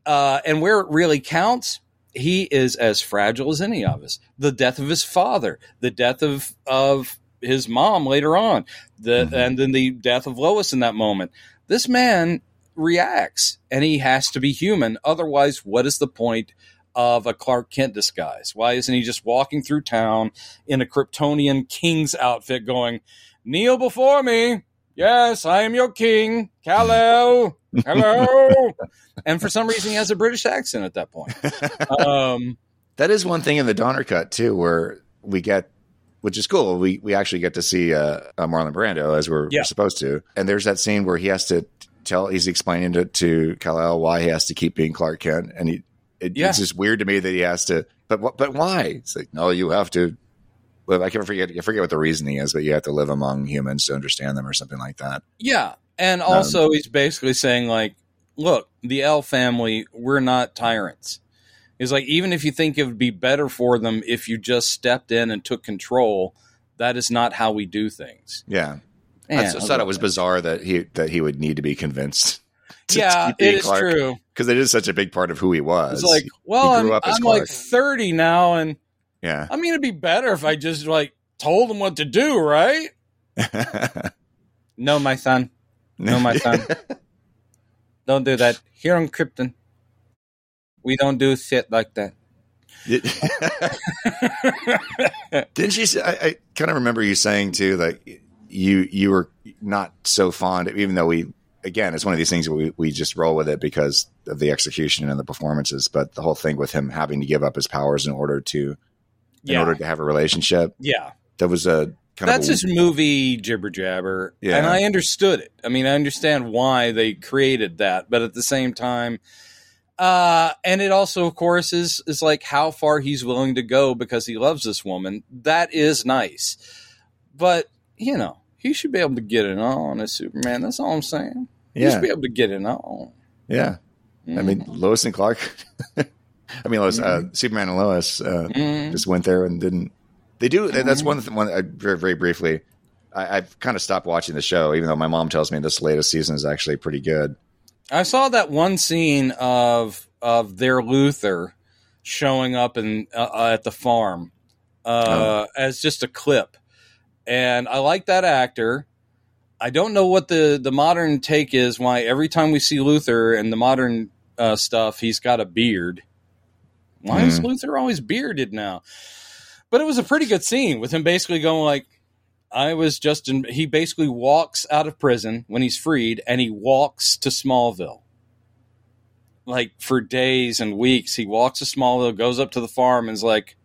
S1: uh and where it really counts he is as fragile as any of us the death of his father the death of of his mom later on the
S2: Mhm.
S1: and then the death of lois in that moment this man reacts and he has to be human otherwise what is the point of a Clark Kent disguise? Why isn't he just walking through town in a Kryptonian king's outfit going, Kneel before me. Yes, I am your king. Kal-El. Hello. and for some reason, he has a British accent at that point. Um,
S2: that is one thing in the Donner cut too, where we get which is cool. We we actually get to see uh, uh, Marlon Brando as we're,
S1: Yeah.
S2: we're supposed to. And there's that scene where he has to tell he's explaining to to Kal-El why he has to keep being Clark Kent, and he it,
S1: Yeah.
S2: it's just weird to me that he has to. But but why? It's like no, you have to. Live. I can't forget. I forget what the reasoning is, but you have to live among humans to understand them, or something like that.
S1: Yeah. And um, also, he's basically saying, like, look, the El family, we're not tyrants. He's like, even if you think it would be better for them if you just stepped in and took control, that is not how we do things.
S2: Yeah,
S1: Man,
S2: I just thought it was bizarre that he that he would need to be convinced. to
S1: Yeah, it is
S2: Clark,
S1: true.
S2: because it is such a big part of who he was.
S1: It's like, well,
S2: grew
S1: I'm,
S2: up as
S1: I'm like 30 now, and
S2: yeah,
S1: I mean, it'd be better if I just, like, told him what to do, right? No, my son. No, my son. Don't do that. Here on Krypton, we don't do shit like that.
S2: Didn't you? Say, I, I kind of remember you saying too that you you were not so fond, even though we again it's one of these things where we we just roll with it because of the execution and the performances. But the whole thing with him having to give up his powers in order to in
S1: Yeah.
S2: order to have a relationship
S1: Yeah.
S2: that was a kind
S1: That's just movie jibber jabber.
S2: Yeah.
S1: And I understood it. I mean, I understand why they created that, but at the same time, uh, and it also, of course, is is like how far he's willing to go because he loves this woman. That is nice, but you know, he should be able to get it on as Superman. That's all I'm saying. He should be able to get it on.
S2: yeah. I mean, Lois and Clark. I mean, Lois, uh, Superman and Lois uh,
S1: Mhm.
S2: just went there and didn't. They do. That's one. Th- one I, very, very briefly. I, I've kind of stopped watching the show, even though my mom tells me this latest season is actually pretty good.
S1: I saw that one scene of of their Luthor showing up in uh, uh, at the farm uh, as just a clip, and I like that actor. I don't know what the the modern take is. Why every time we see Luthor and the modern uh, stuff, he's got a beard. Why is Luthor always bearded now? But it was a pretty good scene with him basically going like, I was just in. He basically walks out of prison when he's freed, and he walks to Smallville. Like for days and weeks, he walks to Smallville, goes up to the farm, and is like,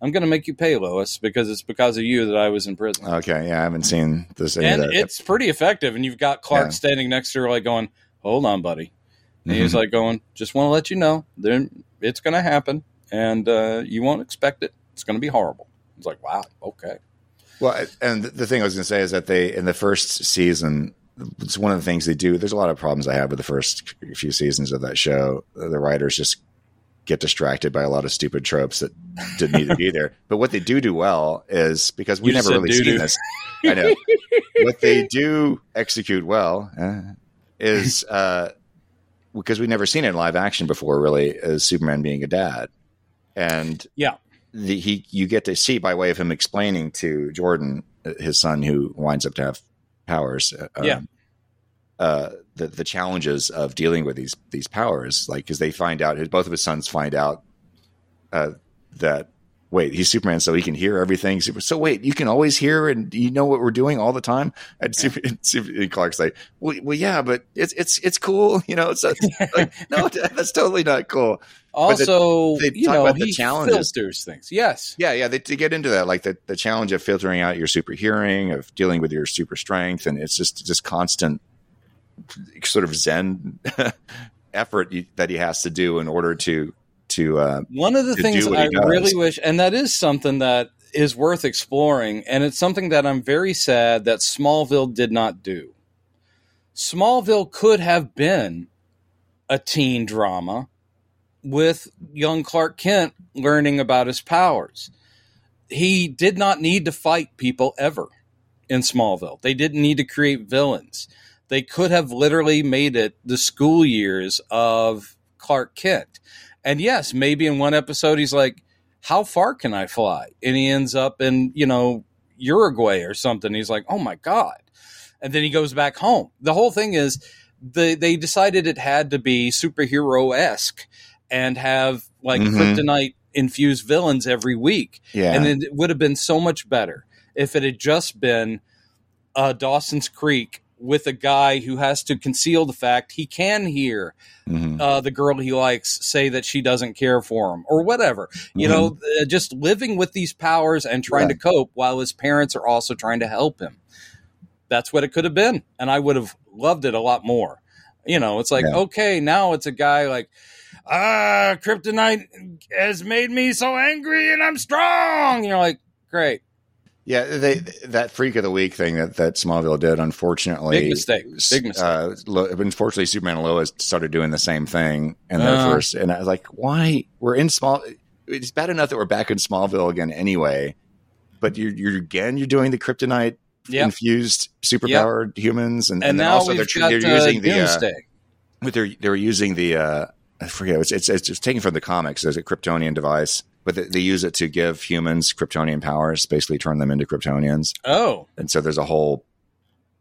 S1: "I'm going to make you pay, Lois, because it's because of you that I was in prison."
S2: Okay, yeah, I haven't seen this.
S1: And it's pretty effective. And you've got Clark
S2: Yeah.
S1: standing next to her, like going, "Hold on, buddy." And he's
S2: Mhm.
S1: like going, "Just want to let you know, there, it's going to happen, and uh, you won't expect it. It's going to be horrible." It's like, "Wow, okay."
S2: Well, and the thing I was going to say is that they in the first season, it's one of the things they do. There's a lot of problems I have with the first few seasons of that show. The writers just get distracted by a lot of stupid tropes that didn't need to be there. But what they do do well is because we
S1: You
S2: never really
S1: doo-doo.
S2: seen this. I know what they do execute well uh, is uh, because we've never seen it in live action before. Really, is Superman being a dad, and
S1: Yeah.
S2: the, he you get to see by way of him explaining to Jordan, uh, his son, who winds up to have powers. uh,
S1: Yeah.
S2: Uh, the the challenges of dealing with these these powers, like because they find out, his, both of his sons find out uh, that wait, he's Superman, so he can hear everything. Super, so wait, you can always hear and you know what we're doing all the time. And, Super, and, Super, and Clark's like, well, well, yeah, but it's it's it's cool, you know. So like, no, that's totally not cool.
S1: Also,
S2: they
S1: you
S2: talk
S1: know,
S2: about the
S1: he
S2: challenges.
S1: filters things. Yes.
S2: Yeah, yeah, they, they get into that, like the, the challenge of filtering out your super hearing, of dealing with your super strength, and it's just just constant sort of Zen effort that he has to do in order to to uh,
S1: One of the things I really wish, and that is something that is worth exploring, and it's something that I'm very sad that Smallville did not do. Smallville could have been a teen drama with young Clark Kent learning about his powers. He did not need to fight people ever in Smallville. They didn't need to create villains. They could have literally made it the school years of Clark Kent. And yes, maybe in one episode he's like, "How far can I fly?" And he ends up in you know Uruguay or something. He's like, "Oh my god!" And then he goes back home. The whole thing is they they decided it had to be superhero esque and have like
S2: Mhm.
S1: kryptonite infused villains every week.
S2: yeah,
S1: And it would have been so much better if it had just been uh, Dawson's Creek with a guy who has to conceal the fact he can hear
S2: Mhm.
S1: uh, the girl he likes say that she doesn't care for him or whatever. You know, uh, just living with these powers and trying to cope while his parents are also trying to help him. That's what it could have been. And I would have loved it a lot more. You know, it's like,
S2: Yeah.
S1: okay, now it's a guy like, ah, kryptonite has made me so angry and I'm strong. You're like, great.
S2: Yeah, they that freak of the week thing that that Smallville did, unfortunately,
S1: Big mistake. Big mistake.
S2: Uh, unfortunately, Superman and Lois started doing the same thing in their
S1: Uh.
S2: first, and I was like, why? We're in small. It's bad enough that we're back in Smallville again, anyway. But you're, you're again, you're doing the kryptonite
S1: Yep.
S2: infused superpowered humans, and,
S1: And,
S2: and then also they're, they're using the uh, they're they were using the uh, I forget it's it's it's just taken from the comics as a Kryptonian device, but they, they use it to give humans Kryptonian powers, basically turn them into Kryptonians,
S1: oh,
S2: and so there's a whole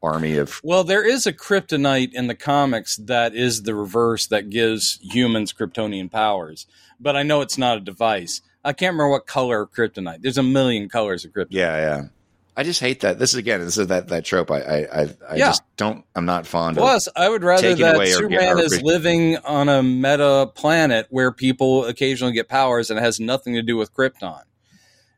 S2: army of
S1: Well, there is a kryptonite in the comics that is the reverse that gives humans Kryptonian powers, but I know it's not a device. I can't remember what color of kryptonite. There's a million colors of kryptonite.
S2: yeah yeah. I just hate that. This is again. This is that that trope. I I I, I
S1: Yeah.
S2: just don't. I'm not fond of.
S1: Plus, I would rather that
S2: or
S1: Superman is living on a meta planet where people occasionally get powers and it has nothing to do with Krypton.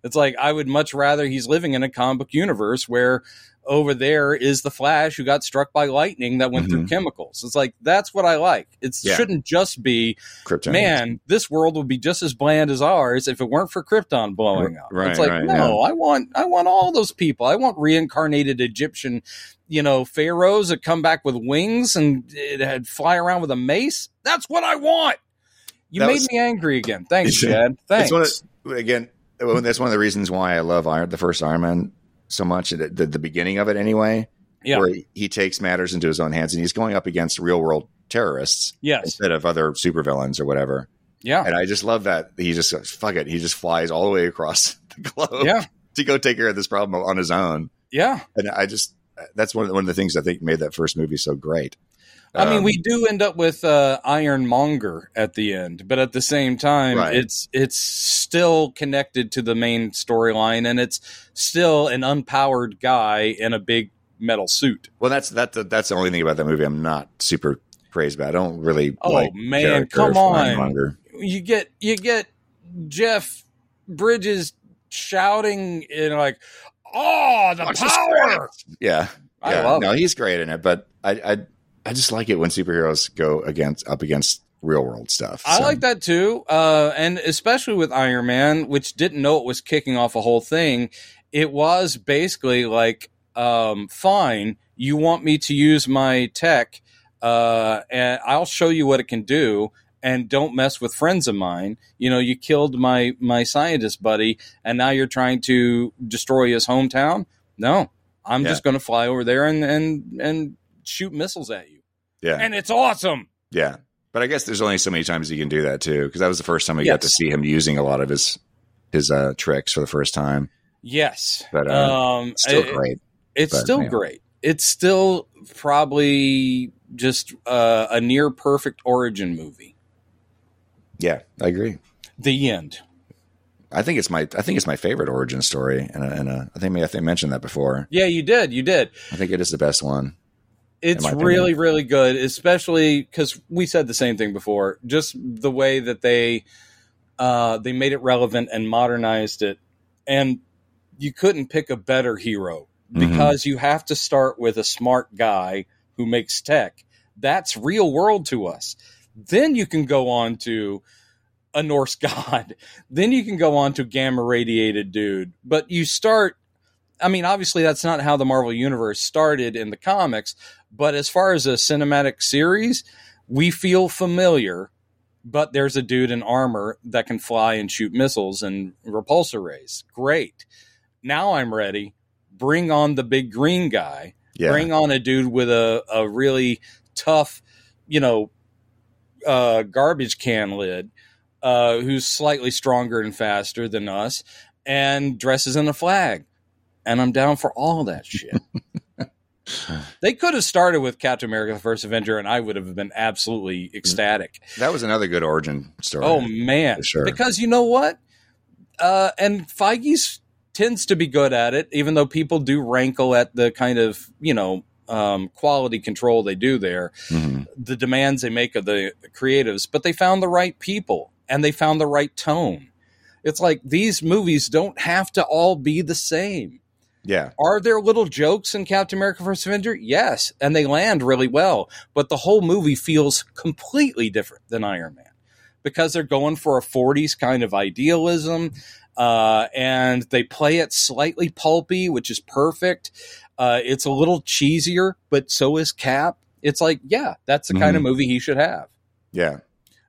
S1: It's like I would much rather he's living in a comic book universe where over there is the Flash who got struck by lightning that went through chemicals. It's like that's what I like. It
S2: Mm-hmm. Yeah.
S1: shouldn't just be
S2: Kryptonians.
S1: man, this world would be just as bland as ours if it weren't for Krypton blowing up.
S2: Right,
S1: it's like,
S2: right,
S1: no, I want I want all those people. I want reincarnated Egyptian, you know, pharaohs that come back with wings and it had fly around with a mace. That's what I want. You
S2: That
S1: made
S2: was-
S1: me angry again. Thanks,
S2: Yeah.
S1: Chad. Thanks.
S2: It's one of, again, that's one of the reasons why I love Iron, the first Iron Man so much. The, the, the beginning of it, anyway,
S1: yeah.
S2: where he takes matters into his own hands and he's going up against real world terrorists
S1: Yes.
S2: instead of other supervillains or whatever.
S1: Yeah.
S2: And I just love that he just goes, fuck it. He just flies all the way across the globe
S1: Yeah.
S2: to go take care of this problem on his own.
S1: Yeah.
S2: And I just, that's one of the, one of the things I think made that first movie so great.
S1: I mean,
S2: Um,
S1: we do end up with uh, Ironmonger at the end, but at the same time,
S2: Right.
S1: it's it's still connected to the main storyline, and it's still an unpowered guy in a big metal suit.
S2: well, that's, that, that's the only thing about that movie I'm not super crazy about. I don't really
S1: Oh,
S2: like
S1: man, come on. You get you get Jeff Bridges shouting in like, "Oh, the
S2: Watch the
S1: power!"
S2: Yeah.
S1: I
S2: yeah.
S1: love
S2: no,
S1: it.
S2: he's great in it, but I, I I just like it when superheroes go against up against real world stuff.
S1: I like that too, uh, and especially with Iron Man, which didn't know it was kicking off a whole thing. It was basically like, um, fine, you want me to use my tech, uh, and I'll show you what it can do. And don't mess with friends of mine. You know, you killed my my scientist buddy, and now you're trying to destroy his hometown. No, I'm
S2: Yeah.
S1: just going to fly over there and and and shoot missiles at you,
S2: Yeah.
S1: and it's awesome.
S2: yeah. But I guess there's only so many times you can do that too, because that was the first time we got to see him using a lot of his his uh, tricks for the first time.
S1: Yes,
S2: But, uh,
S1: um,
S2: Still
S1: it-
S2: great.
S1: It's
S2: but,
S1: still
S2: yeah.
S1: great. It's still probably just uh, a near perfect origin movie.
S2: Yeah, I agree.
S1: The end.
S2: I think it's my I think it's my favorite origin story, and, and uh, I think I think I mentioned that before.
S1: Yeah, you did. You did.
S2: I think it is the best one.
S1: It's really, really good, especially because we said the same thing before. Just the way that they uh, they made it relevant and modernized it, and you couldn't pick a better hero
S2: Mhm.
S1: because you have to start with a smart guy who makes tech. That's real world to us. Then you can go on to a Norse god. Then you can go on to gamma radiated dude. But you start I mean, obviously that's not how the Marvel universe started in the comics, but as far as a cinematic series, we feel familiar, but there's a dude in armor that can fly and shoot missiles and repulsor rays. Great. Now I'm ready. Bring on the big green guy.
S2: Yeah,
S1: Bring on a dude with a, a really tough, you know, uh, garbage can lid, uh, who's slightly stronger and faster than us, and dresses in a flag. And I'm down for all that shit. they could have started with Captain America: The First Avenger, and I would have been absolutely ecstatic.
S2: that was another good origin story.
S1: Oh man,
S2: sure.
S1: because you know what? Uh, and Feige's tends to be good at it, even though people do rankle at the kind of you know um, quality control they do there,
S2: Mhm.
S1: the demands they make of the creatives, but they found the right people and they found the right tone. It's like these movies don't have to all be the same.
S2: Yeah.
S1: Are there little jokes in Captain America First Avenger? Yes, and they land really well, but the whole movie feels completely different than Iron Man because they're going for a 40s kind of idealism uh, and they play it slightly pulpy, which is perfect. Uh, it's a little cheesier, but so is Cap. It's like, yeah, that's the kind of movie he should have.
S2: Yeah.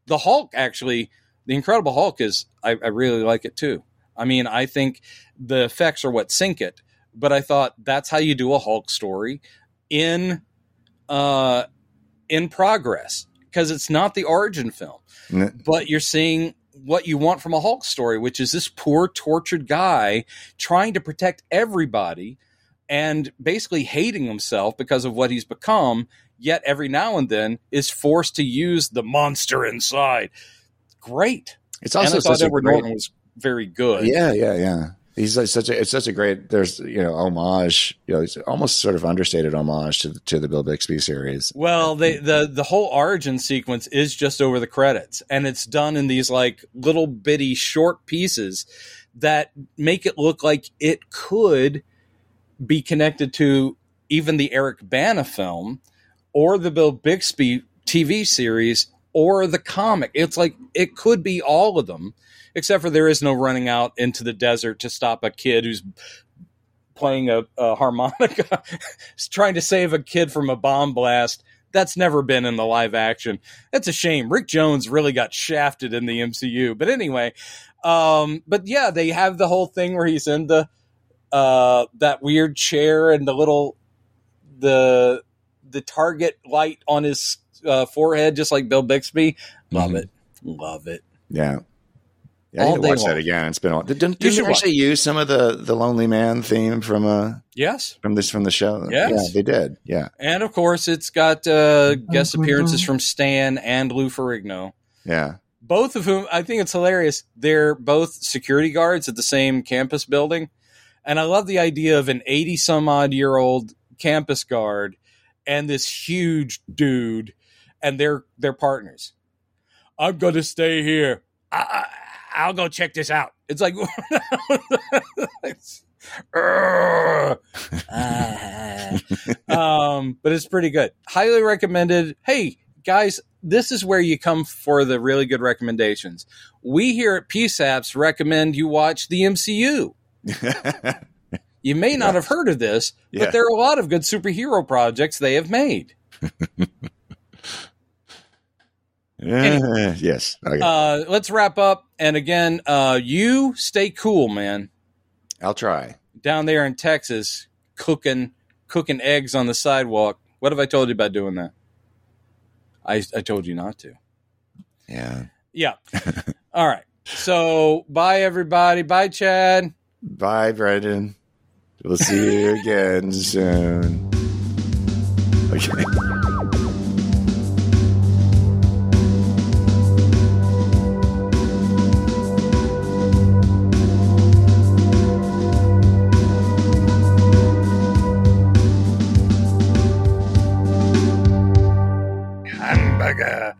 S1: The Hulk, actually, the Incredible Hulk is, I, I really like it too. I mean, I think the effects are what sink it, but I thought that's how you do a Hulk story in uh, in progress because it's not the origin film,
S2: N-
S1: but you're seeing what you want from a Hulk story, which is this poor, tortured guy trying to protect everybody and basically hating himself because of what he's become. Yet every now and then is forced to use the monster inside. Great.
S2: It's
S1: and
S2: also
S1: I thought Edward
S2: great,
S1: Norton was very good.
S2: Yeah, yeah, yeah. He's like such a it's such a great there's you know homage you know it's almost sort of understated homage to the, to the Bill Bixby series.
S1: Well, they, the the whole origin sequence is just over the credits, and it's done in these like little bitty short pieces that make it look like it could be connected to even the Eric Bana film or the Bill Bixby TV series or the comic. It's like it could be all of them, except for there is no running out into the desert to stop a kid who's playing a, a harmonica, trying to save a kid from a bomb blast. That's never been in the live action. That's a shame. Rick Jones really got shafted in the MCU. But anyway, um, but yeah, they have the whole thing where he's in the uh, that weird chair and the little the the target light on his uh, forehead, just like Bill Bixby. Love
S2: Mhm.
S1: it, love it.
S2: Yeah. Yeah, I
S1: All
S2: need to
S1: day
S2: watch
S1: long.
S2: that again. It's been a while. Did, didn't,
S1: You
S2: didn't
S1: should
S2: they actually use some of the, the Lonely Man theme from uh
S1: Yes,
S2: from this from the show?
S1: Yes.
S2: Yeah, they did. Yeah.
S1: and of course it's got uh, guest appearances from Stan and Lou Ferrigno.
S2: Yeah.
S1: both of whom I think it's hilarious. They're both security guards at the same campus building. And I love the idea of an 80 some odd year old campus guard and this huge dude and they're they're partners. I'm going to stay here. I, I, I'll go check this out. It's like Urgh. um, but it's pretty good. Highly recommended. Hey, guys, this is where you come for the really good recommendations. We here at PSAPs recommend you watch the MCU. You may not have heard of this,
S2: Yeah.
S1: but there are a lot of good superhero projects they have made.
S2: Yeah, yes. Okay.
S1: Uh, let's wrap up. And again, uh, you stay cool, man.
S2: I'll try.
S1: Down there in Texas, cooking cooking eggs on the sidewalk. What have I told you about doing that? I I told you not to.
S2: Yeah.
S1: Yeah. All right. So bye everybody. Bye Chad.
S2: Bye, Brendan. We'll see you again soon. Okay.
S1: Hamburger. Uh,